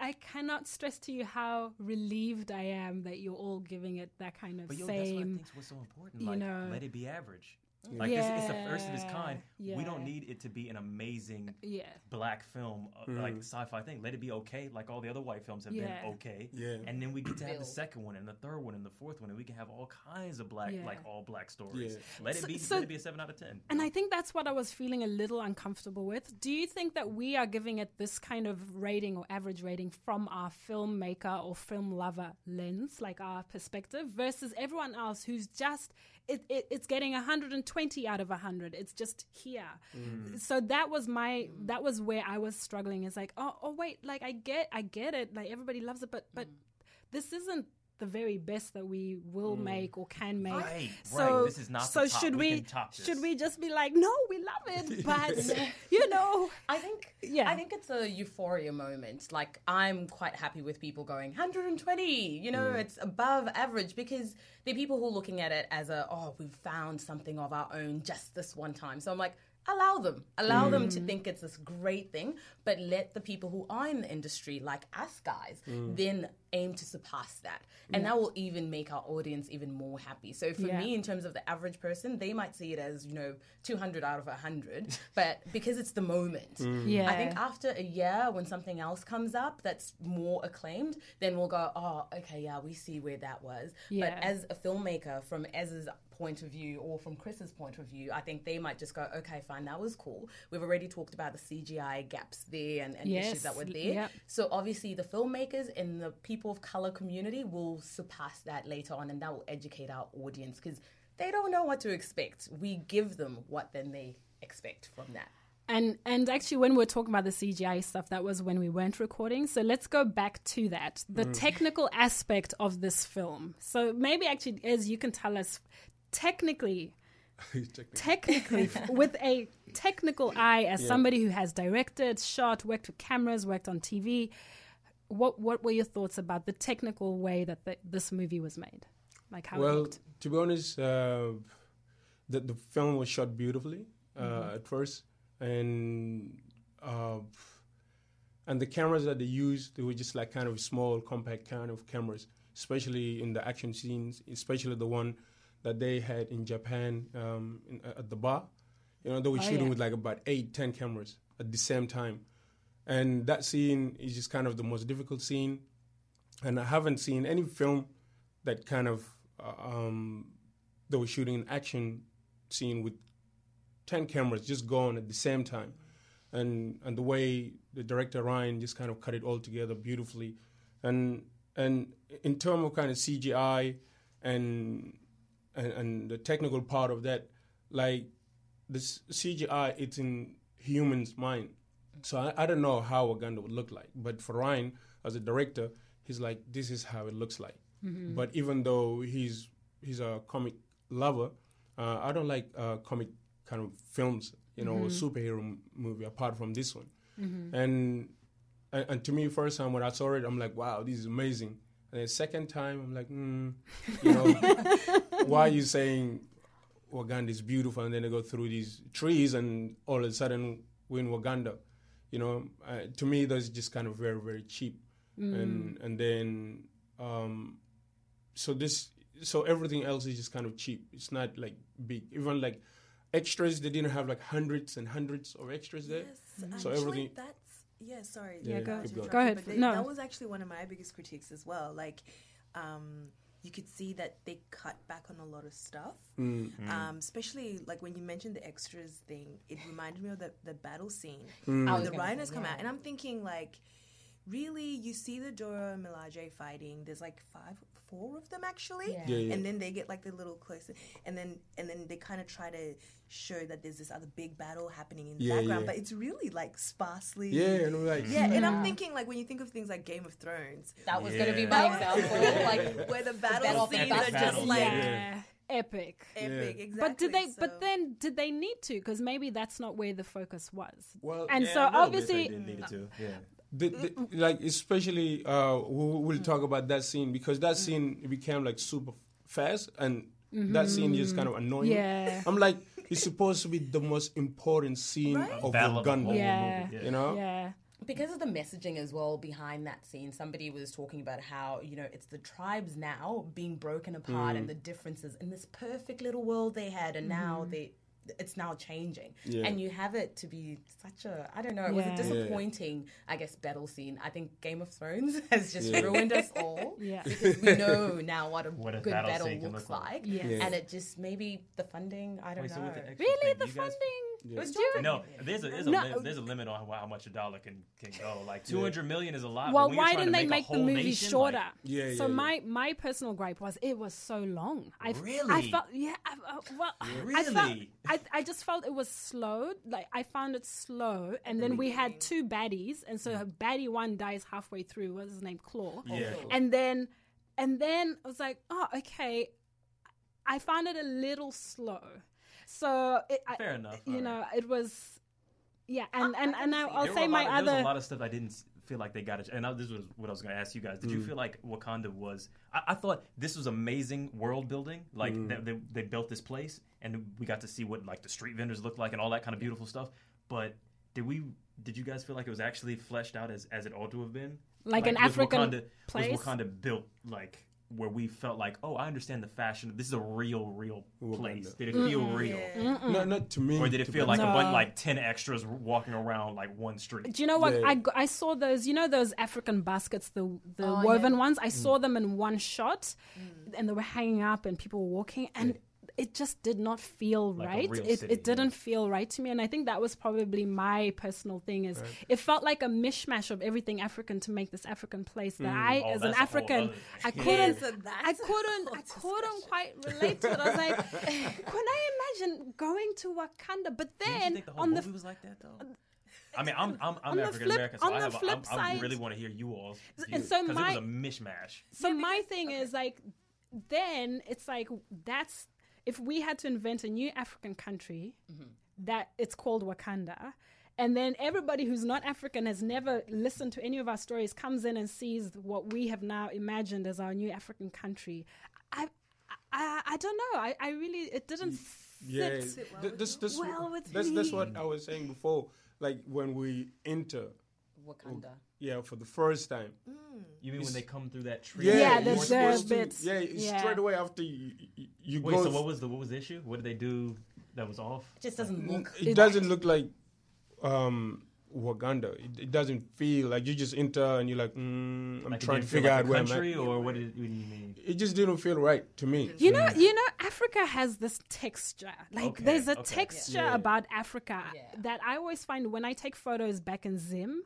I, I cannot stress to you how relieved I am that you're all giving it that kind of But yo, that's what I same. think what's so important. you know. let it be average. Like this, it's the first of its kind. Yeah, We don't need it to be an amazing Yeah. black film, uh, like sci-fi thing. Let it be okay, like all the other white films have Yeah. been okay. Yeah. And then we get to have the second one and the third one and the fourth one, and we can have all kinds of black, Yeah. like all black stories. Yeah. Let it be. so- let it be a seven out of ten. And I think that's what I was feeling a little uncomfortable with. Do you think that we are giving it this kind of rating or average rating from our filmmaker or film lover lens, like our perspective, versus everyone else who's just it, it, it's getting 120 out of 100. It's just here. Mm. So that was my that was where I was struggling. It's like, oh, oh wait, like I get I get it. Like everybody loves it, but but mm. this isn't the very best that we will mm. make or can make. Right, so, right. This is not so the top. should We we, top should we just be like, no, we love it, but you know, I think Yeah. I think it's a euphoria moment. Like I'm quite happy with people going 120. You know, mm. it's above average because there are people who are looking at it as a oh we've found something of our own just this one time. So I'm like allow them allow them to mm. think it's this great thing but let the people who are in the industry like us guys then aim to surpass that and that will even make our audience even more happy so for Yeah. me in terms of the average person they might see it as you know 200 out of 100 but because it's the moment mm. yeah, I think after a year, when something else comes up that's more acclaimed, then we'll go, oh, okay, yeah, we see where that was. Yeah. But as a filmmaker, from Ez's point of view or from Chris's point of view, I think they might just go, okay, fine, that was cool. We've already talked about the CGI gaps there and, and Yes, issues that were there. yep. So obviously, the filmmakers and the people of color community will surpass that later on, and that will educate our audience because they don't know what to expect. We give them what then they expect from that. And and actually, when we we're talking about the CGI stuff, that was when we weren't recording. So let's go back to that, the mm. technical aspect of this film. So maybe actually, as you can tell us, technically, technically, with a technical eye, as somebody who has directed, shot, worked with cameras, worked on TV, what what were your thoughts about the technical way that the, this movie was made, like how it well, looked? to be honest, uh, the the film was shot beautifully uh, Mm-hmm. at first, and uh, and the cameras that they used they were just like kind of small, compact kind of cameras, especially in the action scenes, especially the one that they had in Japan um, in, at the bar. You know, they were Oh, shooting yeah. with like about eight, ten cameras at the same time, and that scene is just kind of the most difficult scene. And I haven't seen any film that kind of uh, um, they were shooting an action scene with ten cameras just going at the same time, and and the way the director Ryan just kind of cut it all together beautifully, and and in terms of kind of CGI and and, and the technical part of that, like this CGI, it's in humans' mind. So I, I don't know how Uganda would look like, but for Ryan as a director, he's like, this is how it looks like. But even though he's he's a comic lover, uh, I don't like uh, comic kind of films, you know, superhero m- movie apart from this one. And, and and to me, first time when I saw it, I'm like, wow, this is amazing. And then second time, I'm like, mm, you know, why are you saying Wakanda is beautiful? And then they go through these trees, and all of a sudden we're in Wakanda. You know, uh, to me, that's just kind of very, very cheap. and and then um, so this so everything else is just kind of cheap. It's not like big. Even like extras, they didn't have like hundreds and hundreds of extras there. Yes, So actually, everything- That's yeah. Sorry. Yeah, go- to keep Go ahead. but they- No. that was actually one of my biggest critiques as well. Like, um, you could see that they cut back on a lot of stuff. Mm. Um, especially like when you mentioned the extras thing, it reminded me of the the battle scene I when was the gonna rhinos say, come yeah. out, and I'm thinking like. Really, you see the Dora and Milaje fighting. There's like five, four of them actually, Yeah. Yeah, yeah. and then they get like the little closer, and then and then they kind of try to show that there's this other big battle happening in the Yeah, background, yeah. but it's really like sparsely. Yeah, and I'm like, yeah, and I'm thinking like when you think of things like Game of Thrones, That was going to be Yeah. my example. Like, where the battle battle- scenes epic are just like yeah, epic. epic, exactly. But did they? so- But then, did they need to? Because maybe that's not where the focus was. well, and Yeah, so a obviously, they didn't need it to. Yeah. The, the, like especially uh we'll, we'll talk about that scene because that scene became like super fast and that scene is kind of annoying Yeah. i'm like it's supposed to be the most important scene Right? of Battle the of gun whole Yeah. movie. you know yeah, because of the messaging as well behind that scene somebody was talking about how you know it's the tribes now being broken apart and the differences in this perfect little world they had and now they it's now changing Yeah. and you have it to be such a i don't know it was a disappointing i guess battle scene i think game of thrones has just ruined us all Yeah. because we know now what a What a good battle battle, looks look like like. Yes. Yeah. and it just maybe the funding i don't Wait, know with the extras really thing, the do guys- funding. It was Do you- Jordan. No, there's a there's a, No. lim- there's a limit on how, how much a dollar can, can go. Like 200 million is a lot. Well, why didn't they make, make the movie nation, shorter? Like, Yeah, so yeah, my my personal gripe was it was so long. I f- I Really? felt yeah. I, uh, well, I felt Really? I, I just felt it was slow. Like I found it slow, and then we had two baddies, and so baddie one dies halfway through. What's his name? Klaue. Yeah. And then and then I was like, oh, okay. I found it a little slow. So it, I, Fair enough, You alright. know, it was. Yeah, and and and I, I'll There say my lot of, There was a lot of stuff I didn't feel like they got it. And I, this was what I was going to ask you guys. Did Mm. you feel like Wakanda was? I, I thought this was amazing world building. Like Mm. that they, they built this place, and we got to see what like the street vendors looked like and all that kind of beautiful stuff. But did we? Did you guys feel like it was actually fleshed out as as it ought to have been? Like an African Wakanda, place? Was Wakanda built like? Where we felt like, oh, I understand the fashion. This is a real, real place. Did it feel real, no, not to me or did it feel be like a bunch, like ten extras walking around like one street? Do you know what? Yeah. I saw those, you know, those African baskets, the the Oh, woven yeah. ones. I saw them in one shot, mm. and they were hanging up, and people were walking, and it just did not feel Like right. It, city, it didn't feel right to me, and I think that was probably my personal thing. Is it felt like a mishmash of everything African to make this African place that hmm. I, Oh, as an that's a whole African, I couldn't, so I couldn't, I couldn't quite relate to it. I was like, can I imagine going to Wakanda? But Didn't you then think the whole on the movie was like that though? I mean, I'm I'm, I'm African flip- American, so I have a, flip I'm, I really want to hear you all. And so because my- it was a mishmash. So my thing is like, then it's like that's if we had to invent a new African country mm-hmm. that it's called Wakanda. And then everybody who's not African has never listened to any of our stories comes in and sees what we have now imagined as our new African country. I, I, I don't know. I, I really it didn't yeah sit. th- this, this, well with that's, that's what i was saying before like when we enter wakanda yeah for the first time You mean when they come through that tree? yeah, Yeah, the- supposed to- bits. yeah, Yeah. straight away after you, you, you Wait, go so th- what was the what was the issue? What did they do that was off? it just doesn't look it doesn't look like um Wakanda. It, it doesn't feel like you just enter and you're like, mm, I'm Like trying to figure like out a where I'm country, at. or what did, what do you mean? It just didn't feel right to me. You know, you know, Africa has this texture. Like Okay, there's a okay. texture Yeah. about Africa Yeah. that I always find when I take photos back in Zim,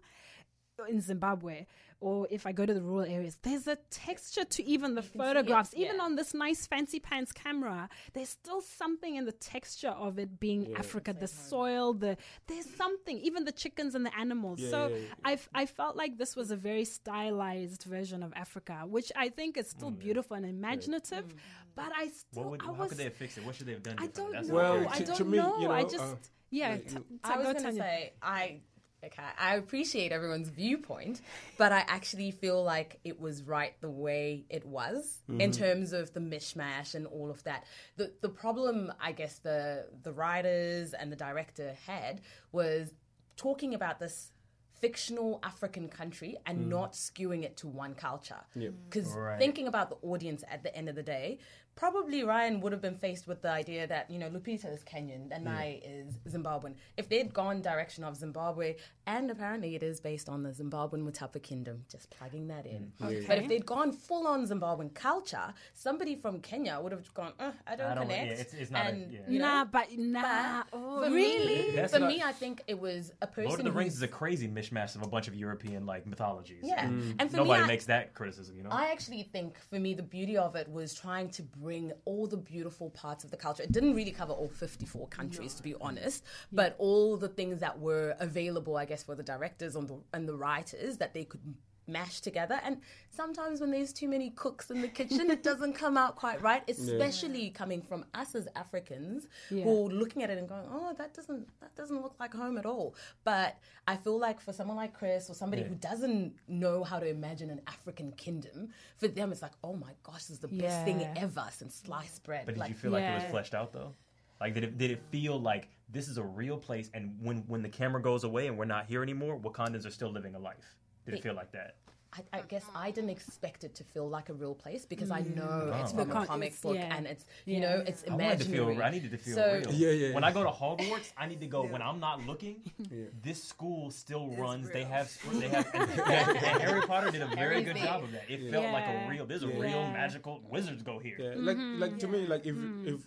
in Zimbabwe, or if I go to the rural areas, there's a texture to even the it, photographs. Even yeah. on this nice fancy pants camera, there's still something in the texture of it being Africa. The soil, the there's something. Even the chickens and the animals. Yeah, so yeah, yeah. I f- I felt like this was a very stylized version of Africa, which I think is still beautiful and imaginative. But I still What would, I how could they have fixed it? What should they have done? I don't know. what I'm Well, I to- don't to me, know. you I know, just uh, yeah. yeah, t- t- I was go, going to say I okay. I appreciate everyone's viewpoint, but I actually feel like it was right the way it was in mm-hmm. terms of the mishmash and all of that. The the problem, I guess, the the writers and the director had was talking about this fictional African country and mm. not skewing it to one culture. Yeah. Because Right. thinking about the audience at the end of the day, probably Ryan would have been faced with the idea that, you know, Lupita is Kenyan and I is Zimbabwean. If they'd gone direction of Zimbabwe, and apparently it is based on the Zimbabwean Mutapa Kingdom, just plugging that in. But if they'd gone full on Zimbabwean culture, somebody from Kenya would have gone, uh, I don't I don't- yeah, connect. it's- it's not a- and, yeah. you know, nah, but nah. but oh, for really? me, for what I- me, I think it was a person Lord of the Rings is a crazy mishmash of a bunch of European like mythologies. Yeah, and for Nobody me, I- makes that criticism, you know. I actually think for me the beauty of it was trying to bring all the beautiful parts of the culture. It didn't really cover all 54 countries to be honest, but all the things that were available I guess for the directors and the, and the writers that they could mash together and sometimes when there's too many cooks in the kitchen it doesn't come out quite right especially coming from us as Africans Yeah. who are looking at it and going oh that doesn't that doesn't look like home at all but I feel like for someone like Chris or somebody Yeah. who doesn't know how to imagine an African kingdom, for them it's like, oh my gosh, this is the best thing ever since sliced bread. But did like, you feel like it was fleshed out though? Like did it did it feel like this is a real place and when when the camera goes away and we're not here anymore, Wakandans are still living a life? Did it It- feel like that? I, I guess I didn't expect it to feel like a real place because I know it's Oh. from a comic it's- book yeah. and it's Yeah. you know it's imaginary. I wanted to feel I needed to feel So- real. Yeah, yeah, When. I go to Hogwarts, I need to go when I'm not looking. This school still runs. They have they have and, and Harry Potter did a very good job of that. It felt like a Yeah. real there's a Yeah. real Yeah. magical wizards go here. Yeah, like like to me, like if Hmm. if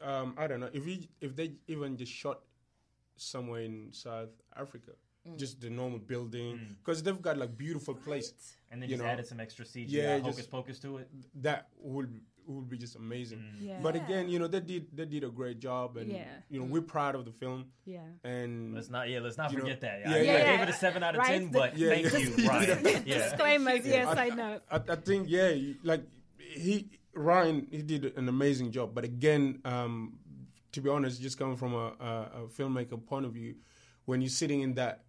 um I don't know if we if they even just shot somewhere in South Africa, Mm. just the normal building because they've got like beautiful place And then You just know, added some extra CGI yeah, hocus just- pocus to it. that would would be just amazing. Yeah. But again, you know they did they did a great job, and Yeah. you know we're proud of the film. yeah. And Let's not yeah, let's not You know, forget that. yeah, I, I yeah. gave it a seven out of Right, ten, the- but Yeah, thank yeah. you, Ryan. yeah. Disclaimers, yes, I know. I, I think yeah, like he Ryan he did an amazing job. But again, um, to be honest, just coming from a, a, a filmmaker point of view, when you're sitting in that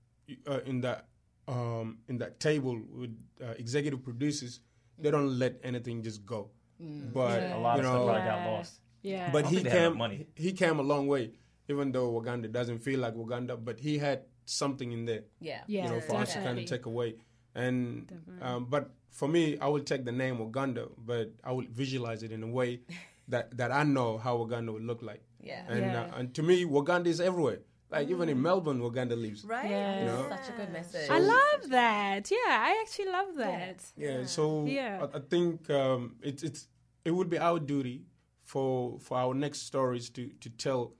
uh, in that um, in that table with uh, executive producers, they don't let anything just go. But Yeah. A lot you of stuff know, got lost. Yeah. but he think they had enough came money. he came a long way. Even though Waganda doesn't feel like Waganda, but he had something in there yeah, yeah, you know, for us to kind of take away. And um, but for me, I would take the name Uganda, but I would visualize it in a way that that I know how Uganda would look like. yeah. And Yeah. uh, and to me, Waganda is everywhere. Like even in Melbourne, Waganda lives. Right? Yeah. You know? Such a good message. I love that. Yeah, I actually love that. Yeah. So Yeah. I, I think um, it's it's it would be our duty for for our next stories to to tell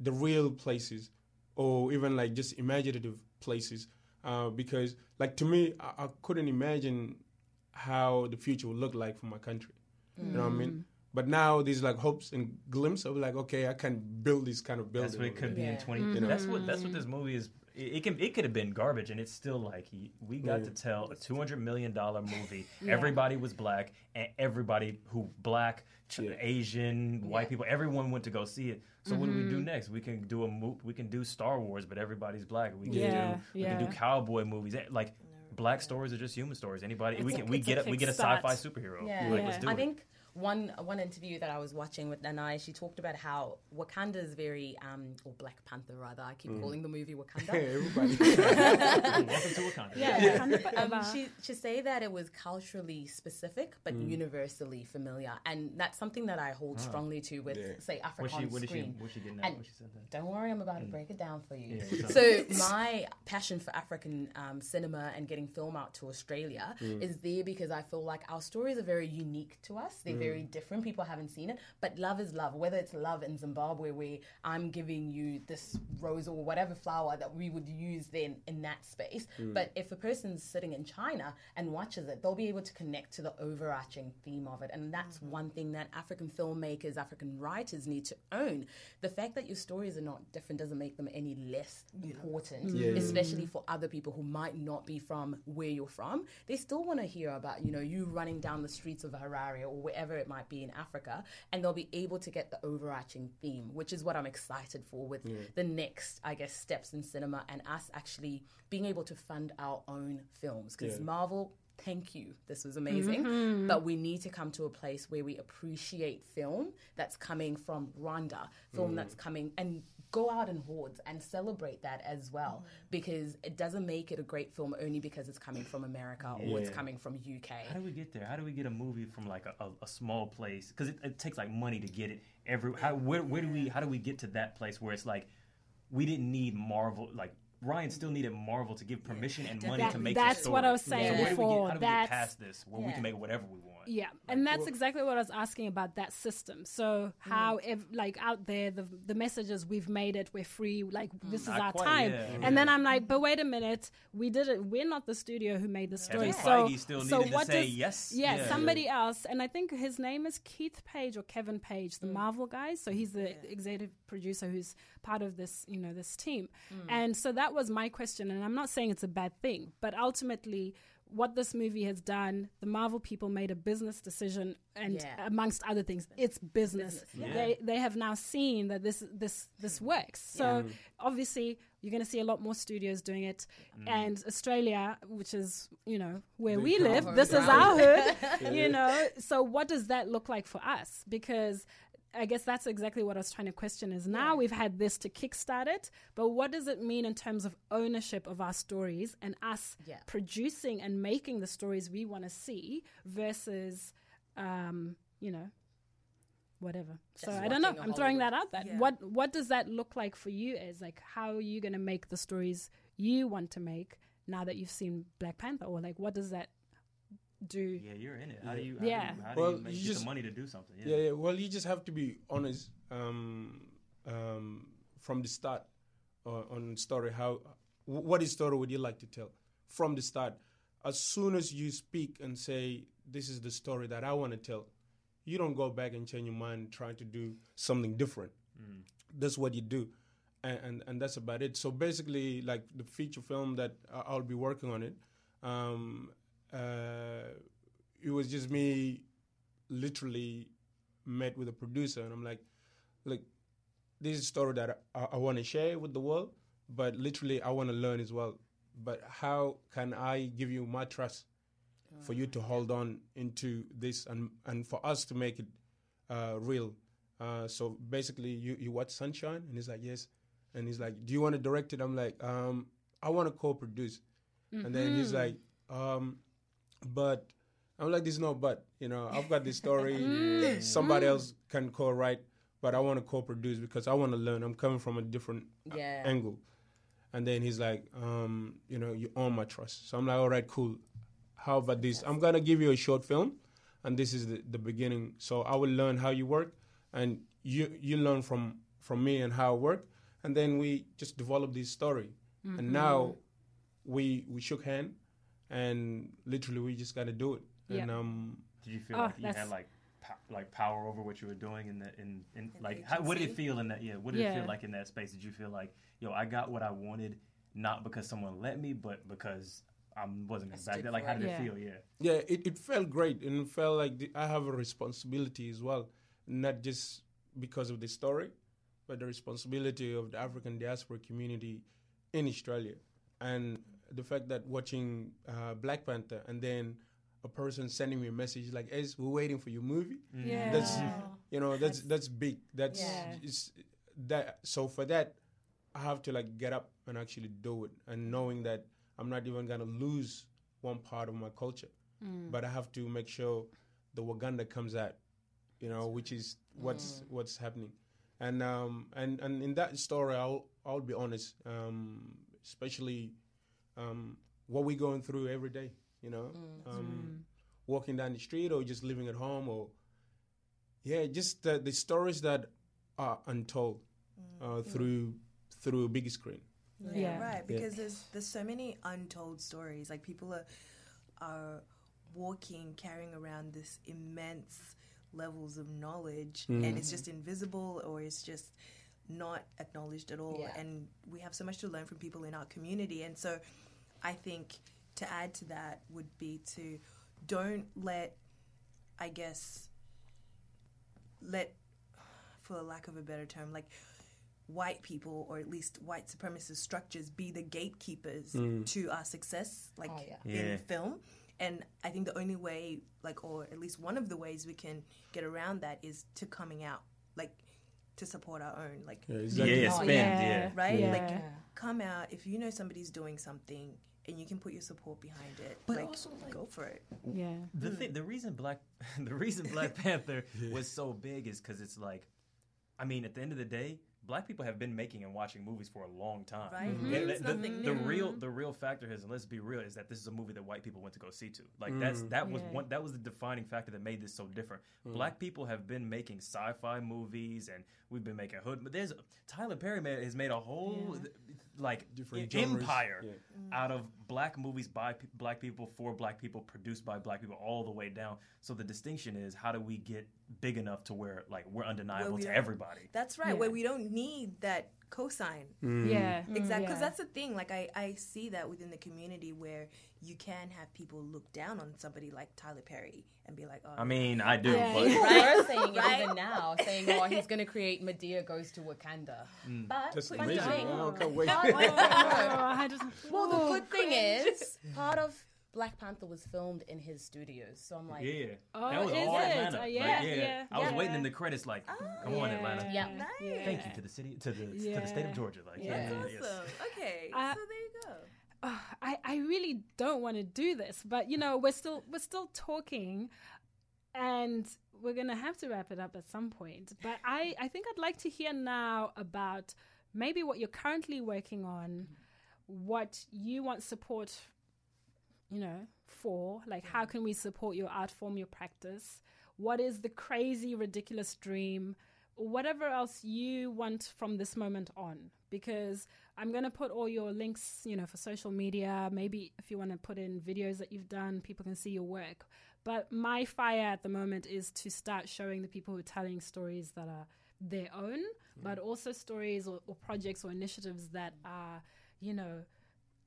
the real places or even like just imaginative places uh, because like to me I, I couldn't imagine how the future would look like for my country you know what i mean but now these like hopes and glimpse of like okay i can build these kind of building That's what it could be there. in Yeah. twenty. You know? That's what that's what this movie is. It, it can it could have been garbage, and it's still like we got Yeah. to tell a two hundred million dollar movie. Everybody was black, and everybody who black, ch- Yeah. Asian, white people, everyone went to go see it. So what do we do next? We can do a mo- we can do Star Wars, but everybody's black. We can Yeah, do we can do cowboy movies. Eh, Like black stories are just human stories. Anybody we It's a- can we get a, we get a sci-fi superhero. Yeah, Like, let's do I it. think one one interview that I was watching with Danai, she talked about how Wakanda is very, um, or Black Panther rather. I keep Mm. calling the movie Wakanda. everybody Welcome to Wakanda. Yeah, Um, she she say that it was culturally specific but Mm. universally familiar, and that's something that I hold strongly to with Yeah. say Africa What she on she screen. what she getting at And- she? Don't worry, I'm about to break it down for you. Mm. Yeah, so my passion for African um, cinema and getting film out to Australia is there because I feel like our stories are very unique to us. They're very mm. different. People haven't seen it, but love is love. Whether it's love in Zimbabwe, where I'm giving you this rose or whatever flower that we would use then in that space, mm. but if a person's sitting in China and watches it, they'll be able to connect to the overarching theme of it, and that's mm. one thing that African filmmakers, African writers need to own. The fact that your stories are not different doesn't make them any less important, Yeah. especially for other people who might not be from where you're from. They still want to hear about, you know, you running down the streets of Harare or wherever it might be in Africa, and they'll be able to get the overarching theme, which is what I'm excited for with the next, I guess, steps in cinema and us actually being able to fund our own films because Yeah. Marvel thank you, this was amazing. Mm-hmm. But we need to come to a place where we appreciate film that's coming from Rwanda, film Mm. that's coming and go out in hordes and celebrate that as well Mm. because it doesn't make it a great film only because it's coming from America or it's coming from UK. How do we get there? How do we get a movie from like a, a, a small place? Because it, it takes like money to get it. Every how where where do we how do we get to that place where it's like we didn't need Marvel like Ryan still needed Marvel to give permission and money That- to make. that's the what I was story. saying so where Do we get, how do we That's- get past this where we can make whatever we want? Yeah, and that's exactly what I was asking about that system. So how, ev- like out there, the the messages we've made it, we're free, like this is our quite, time. yeah. And then I'm like, but wait a minute, we did it. We're not the studio who made the story. So, so what say does, yes. Yeah, Yeah. somebody else, and I think his name is Keith Page or Kevin Page, the Marvel guy. So he's the executive producer who's part of this, you know, this team. And so that was my question, and I'm not saying it's a bad thing, but ultimately what this movie has done, the Marvel people made a business decision, and Yeah. amongst other things, it's business. They they have now seen that this this this works. So obviously, you're going to see a lot more studios doing it, and Australia, which is you know where we live, this is our hood. You know, so what does that look like for us? Because I guess that's exactly what I was trying to question is now we've had this to kickstart it, but what does it mean in terms of ownership of our stories and us Yeah. producing and making the stories we want to see versus, um, you know, whatever. so I don't know. I'm throwing that out there. Yeah. What what does that look like for you? As like how are you going to make the stories you want to make now that you've seen Black Panther, or like what does that do? Yeah, you're in it. How do you? How Yeah. Do you, how do Well, you make, you get just- the money to do something? Yeah, yeah. Well, you just have to be honest um, um, from the start uh, on story. How, what is story would you like to tell from the start? As soon as you speak and say, "This is the story that I want to tell," you don't go back and change your mind trying to do something different. That's what you do, and, and and that's about it. So basically, like the feature film that I- I'll be working on it, um, uh, it was just me literally met with a producer and I'm like, look, this is a story that I, I want to share with the world, but literally I want to learn as well. But how can I give you my trust for you to hold on into this and and for us to make it uh, real? Uh, so basically, you you watch Sunshine and he's like, yes, and he's like, do you want to direct it? I'm like, um, I want to co-produce, and then he's like, um, but I'm like, there's no but. You know, I've got this story. Somebody else can co-write, but I want to co-produce because I want to learn. I'm coming from a different Yeah. angle. And then he's like, um, you know, you own my trust. So I'm like, all right, cool. How about this? I'm gonna give you a short film, and this is the, the beginning. So I will learn how you work, and you you learn from from me and how I work, and then we just develop this story. And now we we shook hand, and literally we just got to do it. And Yeah. um, Did you feel Oh, like you that's- had like po- like power over what you were doing in the in, in like how, what did it feel in that yeah what did it feel like in that space? Did you feel like yo I got what I wanted not because someone let me but because I wasn't gonna back there like how did Yeah. it feel? Yeah. Yeah, it, it felt great, and it felt like the, I have a responsibility as well, not just because of the story, but the responsibility of the African diaspora community in Australia, and the fact that watching uh, Black Panther and then a person sending me a message like, "Ez, we're waiting for your movie." Yeah. That's you know that's that's big. That's Yeah. it's that. So for that, I have to like get up and actually do it, and knowing that I'm not even gonna lose one part of my culture, but I have to make sure the Waganda comes out, you know, which is what's what's happening, and um and and in that story, I'll I'll be honest, um, especially um what we're going through every day, you know, um, walking down the street or just living at home or yeah, just the, the stories that are untold uh, through through a big screen. Yeah, Yeah. right. Because there's there's so many untold stories. Like people are are walking, carrying around this immense levels of knowledge, and it's just invisible or it's just not acknowledged at all. Yeah. And we have so much to learn from people in our community. And so, I think to add to that would be to don't let, I guess, let, for the lack of a better term, like white people or at least white supremacist structures be the gatekeepers mm. to our success like Oh, yeah. Yeah. in film And I think the only way, like, or at least one of the ways we can get around that is to coming out, like, to support our own, like, Yeah, Yeah, exactly. yeah, Oh, spend, yeah. yeah. right? Yeah. Like, come out if you know somebody's doing something and you can put your support behind it. But like, also, like- go for it. Yeah. The hmm. thing, the reason Black, the reason Black Panther was so big is because it's like, I mean, at the end of the day, Black people have been making and watching movies for a long time. Right? Mm-hmm. The- It's the, nothing the new. real, the real factor is, and let's be real, is that this is a movie that white people went to go see too. Like that's mm. that was Yeah. one that was the defining factor that made this so different. Mm. Black people have been making sci-fi movies, and we've been making hood. But there's Tyler Perry made, has made a whole like Different genres. empire Yeah. Mm. out of black movies by pe- black people for black people produced by black people all the way down so the distinction is how do we get big enough to where like we're undeniable we to everybody That's right. Yeah. Where we don't need that cosign. Yeah. Exactly, because Mm, Yeah. that's the thing. Like I, I see that within the community where you can have people look down on somebody like Tyler Perry and be like, "Oh, i mean i do Yeah. but People Right? were saying it Right? even now, saying, "Oh, he's going to create Madea goes to Wakanda." But That's amazing. Oh, I can't wait. Well, the good thing is, part of Black Panther was filmed in his studios, so I'm like, yeah Oh, that was is all it? atlanta Uh, Like, yeah, yeah, i was yeah. waiting in the credits like come on atlanta Yeah. Nice. thank you to the city to the to the state of georgia like Yeah. That's yes. awesome. Okay, Uh, so there you go. oh, I, I really don't want to do this, but you know, we're still we're still talking and we're gonna have to wrap it up at some point. But I, I think I'd like to hear now about maybe what you're currently working on, what you want support, you know, for. Like how can we support your art form, your practice? What is the crazy, ridiculous dream? Whatever else you want from this moment on, because I'm going to put all your links, you know, for social media. Maybe if you want to put in videos that you've done, people can see your work. But my fire at the moment is to start showing the people who are telling stories that are their own, mm. but also stories or, or projects or initiatives that are, you know,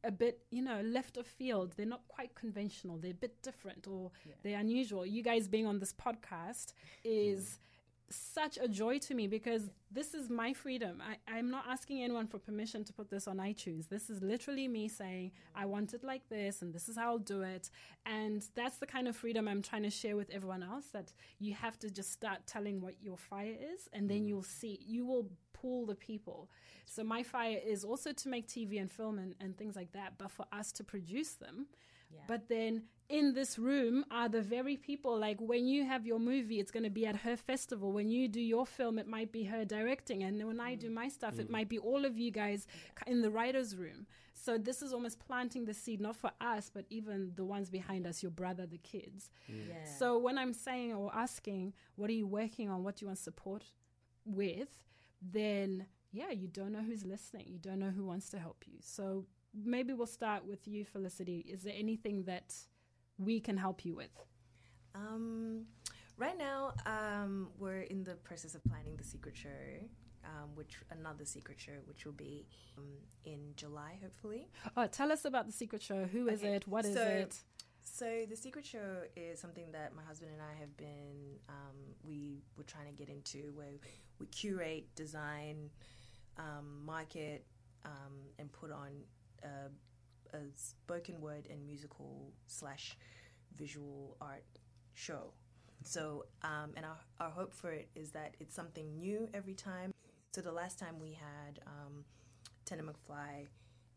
a bit, you know, left of field. They're not quite conventional. They're a bit different or they're unusual. You guys being on this podcast is mm-hmm. Such a joy to me because this is my freedom. I, I'm not asking anyone for permission to put this on iTunes. This is literally me saying, I want it like this and this is how I'll do it. And that's the kind of freedom I'm trying to share with everyone else that you have to just start telling what your fire is and then mm. you'll see, you will pull the people. So my fire is also to make TV and film and, and things like that, but for us to produce them. But then in this room are the very people like when you have your movie, it's going to be at her festival. When you do your film, it might be her directing. And when I do mm. my stuff, it mm. might be all of you guys in the writer's room. So this is almost planting the seed, not for us, but even the ones behind us, your brother, the kids. Mm. yeah. So when I'm saying or asking, what are you working on? What do you want support with? Then, yeah, you don't know who's listening. You don't know who wants to help you. So maybe we'll start with you, Felicity. Is there anything that we can help you with? Um, right now, um, we're in the process of planning the secret show, um, which another secret show, which will be um, in July, hopefully. Oh, tell us about the secret show. Who is Okay, it? What is so- it? So the secret show is something that my husband and I have been um, we were trying to get into, where we curate, design, um, market, um, and put on a, a spoken word and musical slash visual art show. So, um, and our, our hope for it is that it's something new every time. So the last time we had um, McFly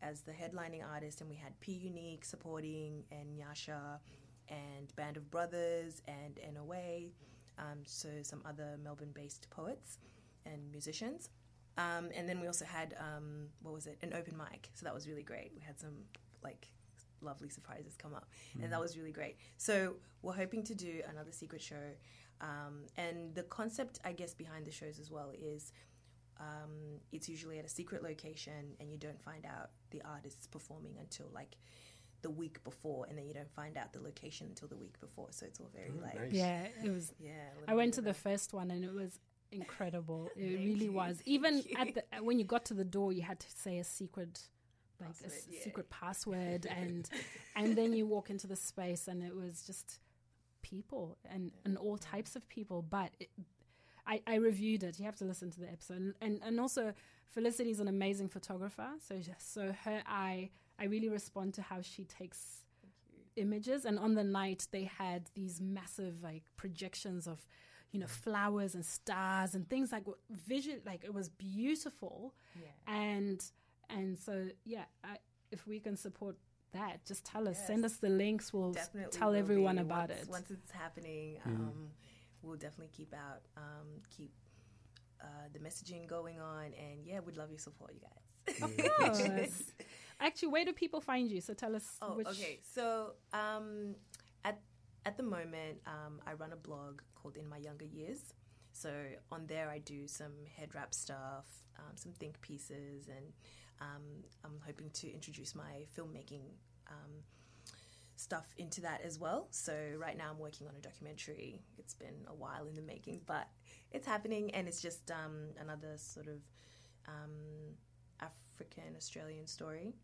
as the headlining artist, and we had P Unique supporting, and Yasha, and Band of Brothers, and NOA, um, so some other Melbourne-based poets and musicians. Um, and then we also had um, what was it? An open mic. So that was really great. We had some like lovely surprises come up, and that was really great. So we're hoping to do another secret show, um, and the concept, I guess, behind the shows as well is um, it's usually at a secret location, and you don't find out the artists performing until like the week before, and then you don't find out the location until the week before. So it's all very like nice. Yeah, it was. yeah. i went to the first one and it was incredible. It really you. was. Thank Even you. at the uh, when you got to the door, you had to say a secret, like a Password, s- yeah. secret password, and and then you walk into the space and it was just people and and all types of people. But it, I I reviewed it. You have to listen to the episode, and and, and also Felicity is an amazing photographer. So just- so her eye, I really respond to how she takes images, and on the night they had these massive like projections of, you know, flowers and stars and things like visual. Like it was beautiful, Yeah. and and so yeah, I, if we can support that, just tell us, Yes. send us the links. We'll Definitely tell will everyone be. about once, it. Once it's happening, um, we'll definitely keep out, um, keep uh, the messaging going on, and yeah, we'd love your support, you guys. Of course. Actually, where do people find you? So tell us. Oh, which, okay. So um, at at the moment, um, I run a blog called In My Younger Years. So on there, I do some head wrap stuff, um, some think pieces, and um, I'm hoping to introduce my filmmaking um, stuff into that as well. So right now, I'm working on a documentary. It's been a while in the making, but it's happening, and it's just um, another sort of um, African Australian story.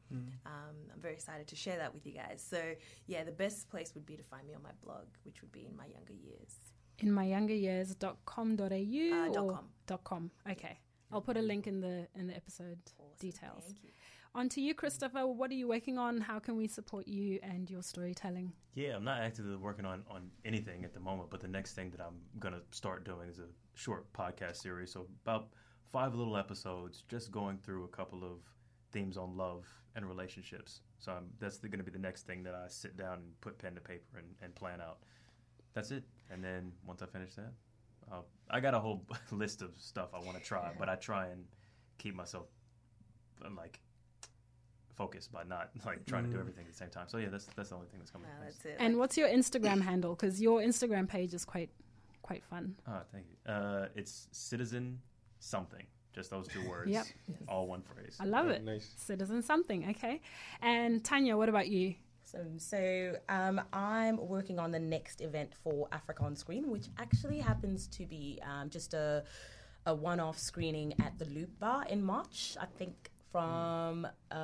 Um, I'm very excited to share that with you guys. So, yeah, the best place would be to find me on my blog, which would be in my younger years. In my younger years.com.au Uh, dot com. dot com. Okay. I'll put a link in the in the episode Awesome. details. Thank you. On to you, Christopher. What are you working on? How can we support you and your storytelling? Yeah, I'm not actively working on, on anything at the moment, but the next thing that I'm going to start doing is a short podcast series. So, about five little episodes, just going through a couple of themes on love and relationships. So, I'm, that's going to be the next thing that I sit down and put pen to paper and, and plan out. That's it. And then once I finish that, uh, I got a whole list of stuff I want to try, but I try and keep myself like focused by not like trying to do everything at the same time. So yeah, that's that's the only thing that's coming. Next. that's it. And what's your Instagram handle? Because your Instagram page is quite quite fun. Oh, thank you. Uh, it's citizen something. Just those two words. Yep. All one phrase. I love Oh, it. Nice. Citizen something. Okay. And Tanya, what about you? So, so um, I'm working on the next event for Africa on Screen, which actually happens to be um, just a, a one-off screening at the Loop Bar in March. I think from uh,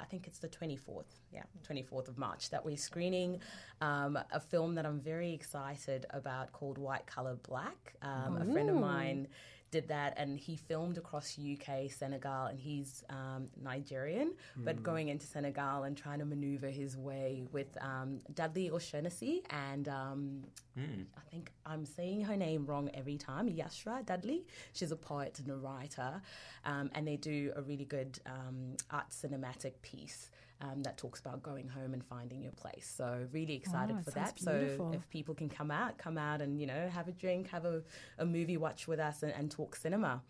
I think it's the 24th, yeah, 24th of March that we're screening um, a film that I'm very excited about called White Color Black. Um, a friend of mine did that and he filmed across UK, Senegal, and he's um, Nigerian, but going into Senegal and trying to maneuver his way with um, Dudley O'Shaughnessy and um, Mm. I think I'm saying her name wrong every time, Yashra Dudley. She's a poet and a writer, um, and they do a really good um, art cinematic piece. Um, that talks about going home and finding your place. So really excited Oh, for that. So if people can come out, come out and you know have a drink, have a, a movie watch with us, and, and talk cinema.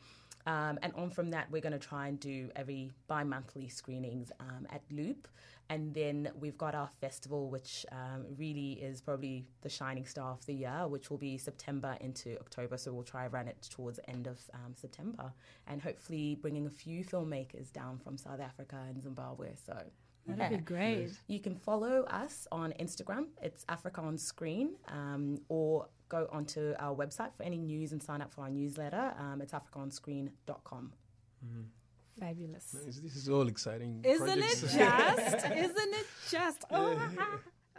Um, and on from that, we're going to try and do every bi-monthly screenings um, at Loop, and then we've got our festival, which um, really is probably the shining star of the year, which will be September into October. So we'll try and run it towards the end of um, September, and hopefully bringing a few filmmakers down from South Africa and Zimbabwe. So. That'd yeah. be great. You can follow us on Instagram. It's Africa on Screen, um, or go onto our website for any news and sign up for our newsletter. Um, it's africaonscreen.com. Fabulous. Nice. This is all exciting. Isn't it just? Isn't it just? Oh,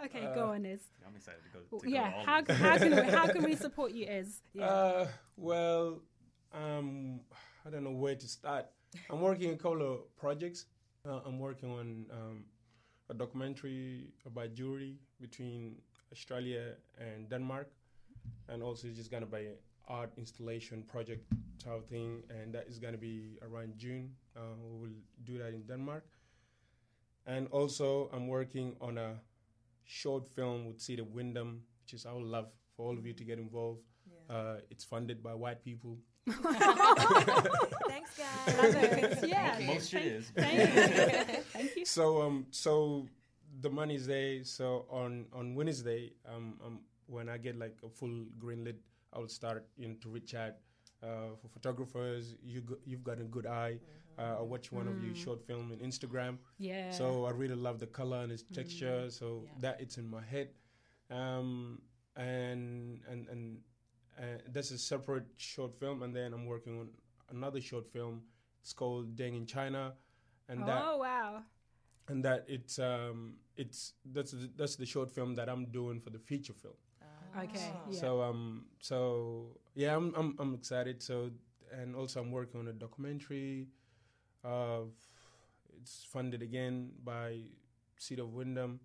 okay, go on, Iz. I'm excited to go. To Yeah, go how, how can we, how can we support you, Iz? Yeah. Uh, well, um, I don't know where to start. I'm working a couple of projects. Uh, I'm working on um, a documentary about jewelry between Australia and Denmark, and also it's just gonna be an art installation project type thing, and that is gonna be around June. Uh, we will do that in Denmark, and also I'm working on a short film with Cedar Wyndham, which is I would love for all of you to get involved. Uh, it's funded by white people. Thanks, guys. Love it. Yeah. Most shit Thank- is. Thank you. Thank you. So um, so the money's there. So on on Wednesday, um, um, when I get like a full green lit, I will start you know, to reach out uh, for photographers. You go, you've got a good eye. Uh, I watch one of your short film on Instagram. Yeah. So I really love the color and its texture. So Yeah. that it's in my head, um, and and and uh, that's a separate short film. And then I'm working on another short film. It's called Deng in China, and that oh wow. and that it's um it's that's the, that's the short film that I'm doing for the feature film. Okay. Yeah. So um so yeah I'm I'm I'm excited. So and also I'm working on a documentary. Uh, it's funded again by Seed of Wyndham.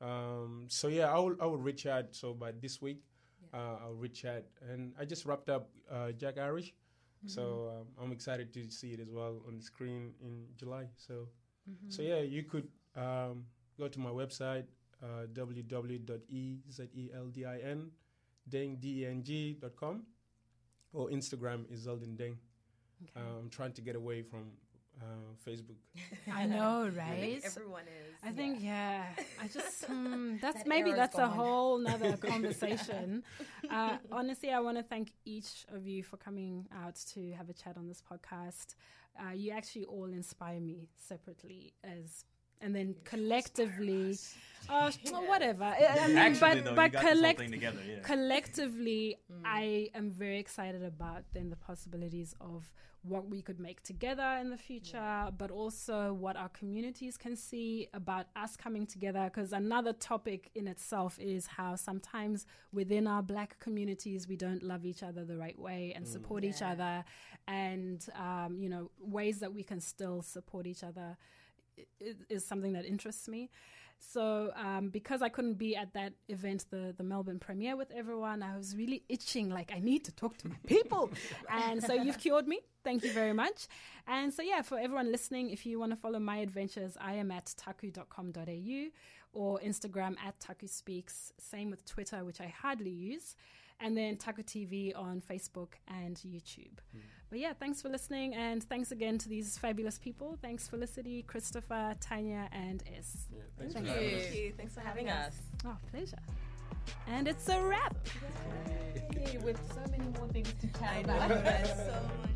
Um, so yeah, I will I will reach out. So by this week, uh, I'll reach out, and I just wrapped up uh, Jack Irish. So um, I'm excited to see it as well on the screen in July. So, so yeah, you could um, go to my website uh, deng.com or Instagram is Zeldin Deng. Okay. Uh, I'm trying to get away from uh, Facebook. I know, right? think everyone is. I think yeah. I just hmm, that's That maybe era's that's a whole nother conversation. uh, honestly, I want to thank each of you for coming out to have a chat on this podcast. Uh, you actually all inspire me separately as. And then collectively, oh, well, whatever. I I mean, Actually, but though, but you got this whole collect, together. Yeah. collectively, I am very excited about then the possibilities of what we could make together in the future, but also what our communities can see about us coming together. Because another topic in itself is how sometimes within our black communities we don't love each other the right way and support each other, and um, you know ways that we can still support each other is something that interests me. So um, because I couldn't be at that event, the the Melbourne premiere with everyone, I was really itching. Like I need to talk to my people, and so you've cured me. Thank you very much. And so yeah, for everyone listening, if you want to follow my adventures, I am at taku.com.au or Instagram at taku speaks. Same with Twitter, which I hardly use. And then Taku TV on Facebook and YouTube. But yeah, thanks for listening, and thanks again to these fabulous people. Thanks Felicity, Christopher, Tanya, and S. Yeah, thanks Thank for you. having us. Thank you. Thanks for having having us. Oh, pleasure. And it's a wrap. With so many more things to tell I know. There's so much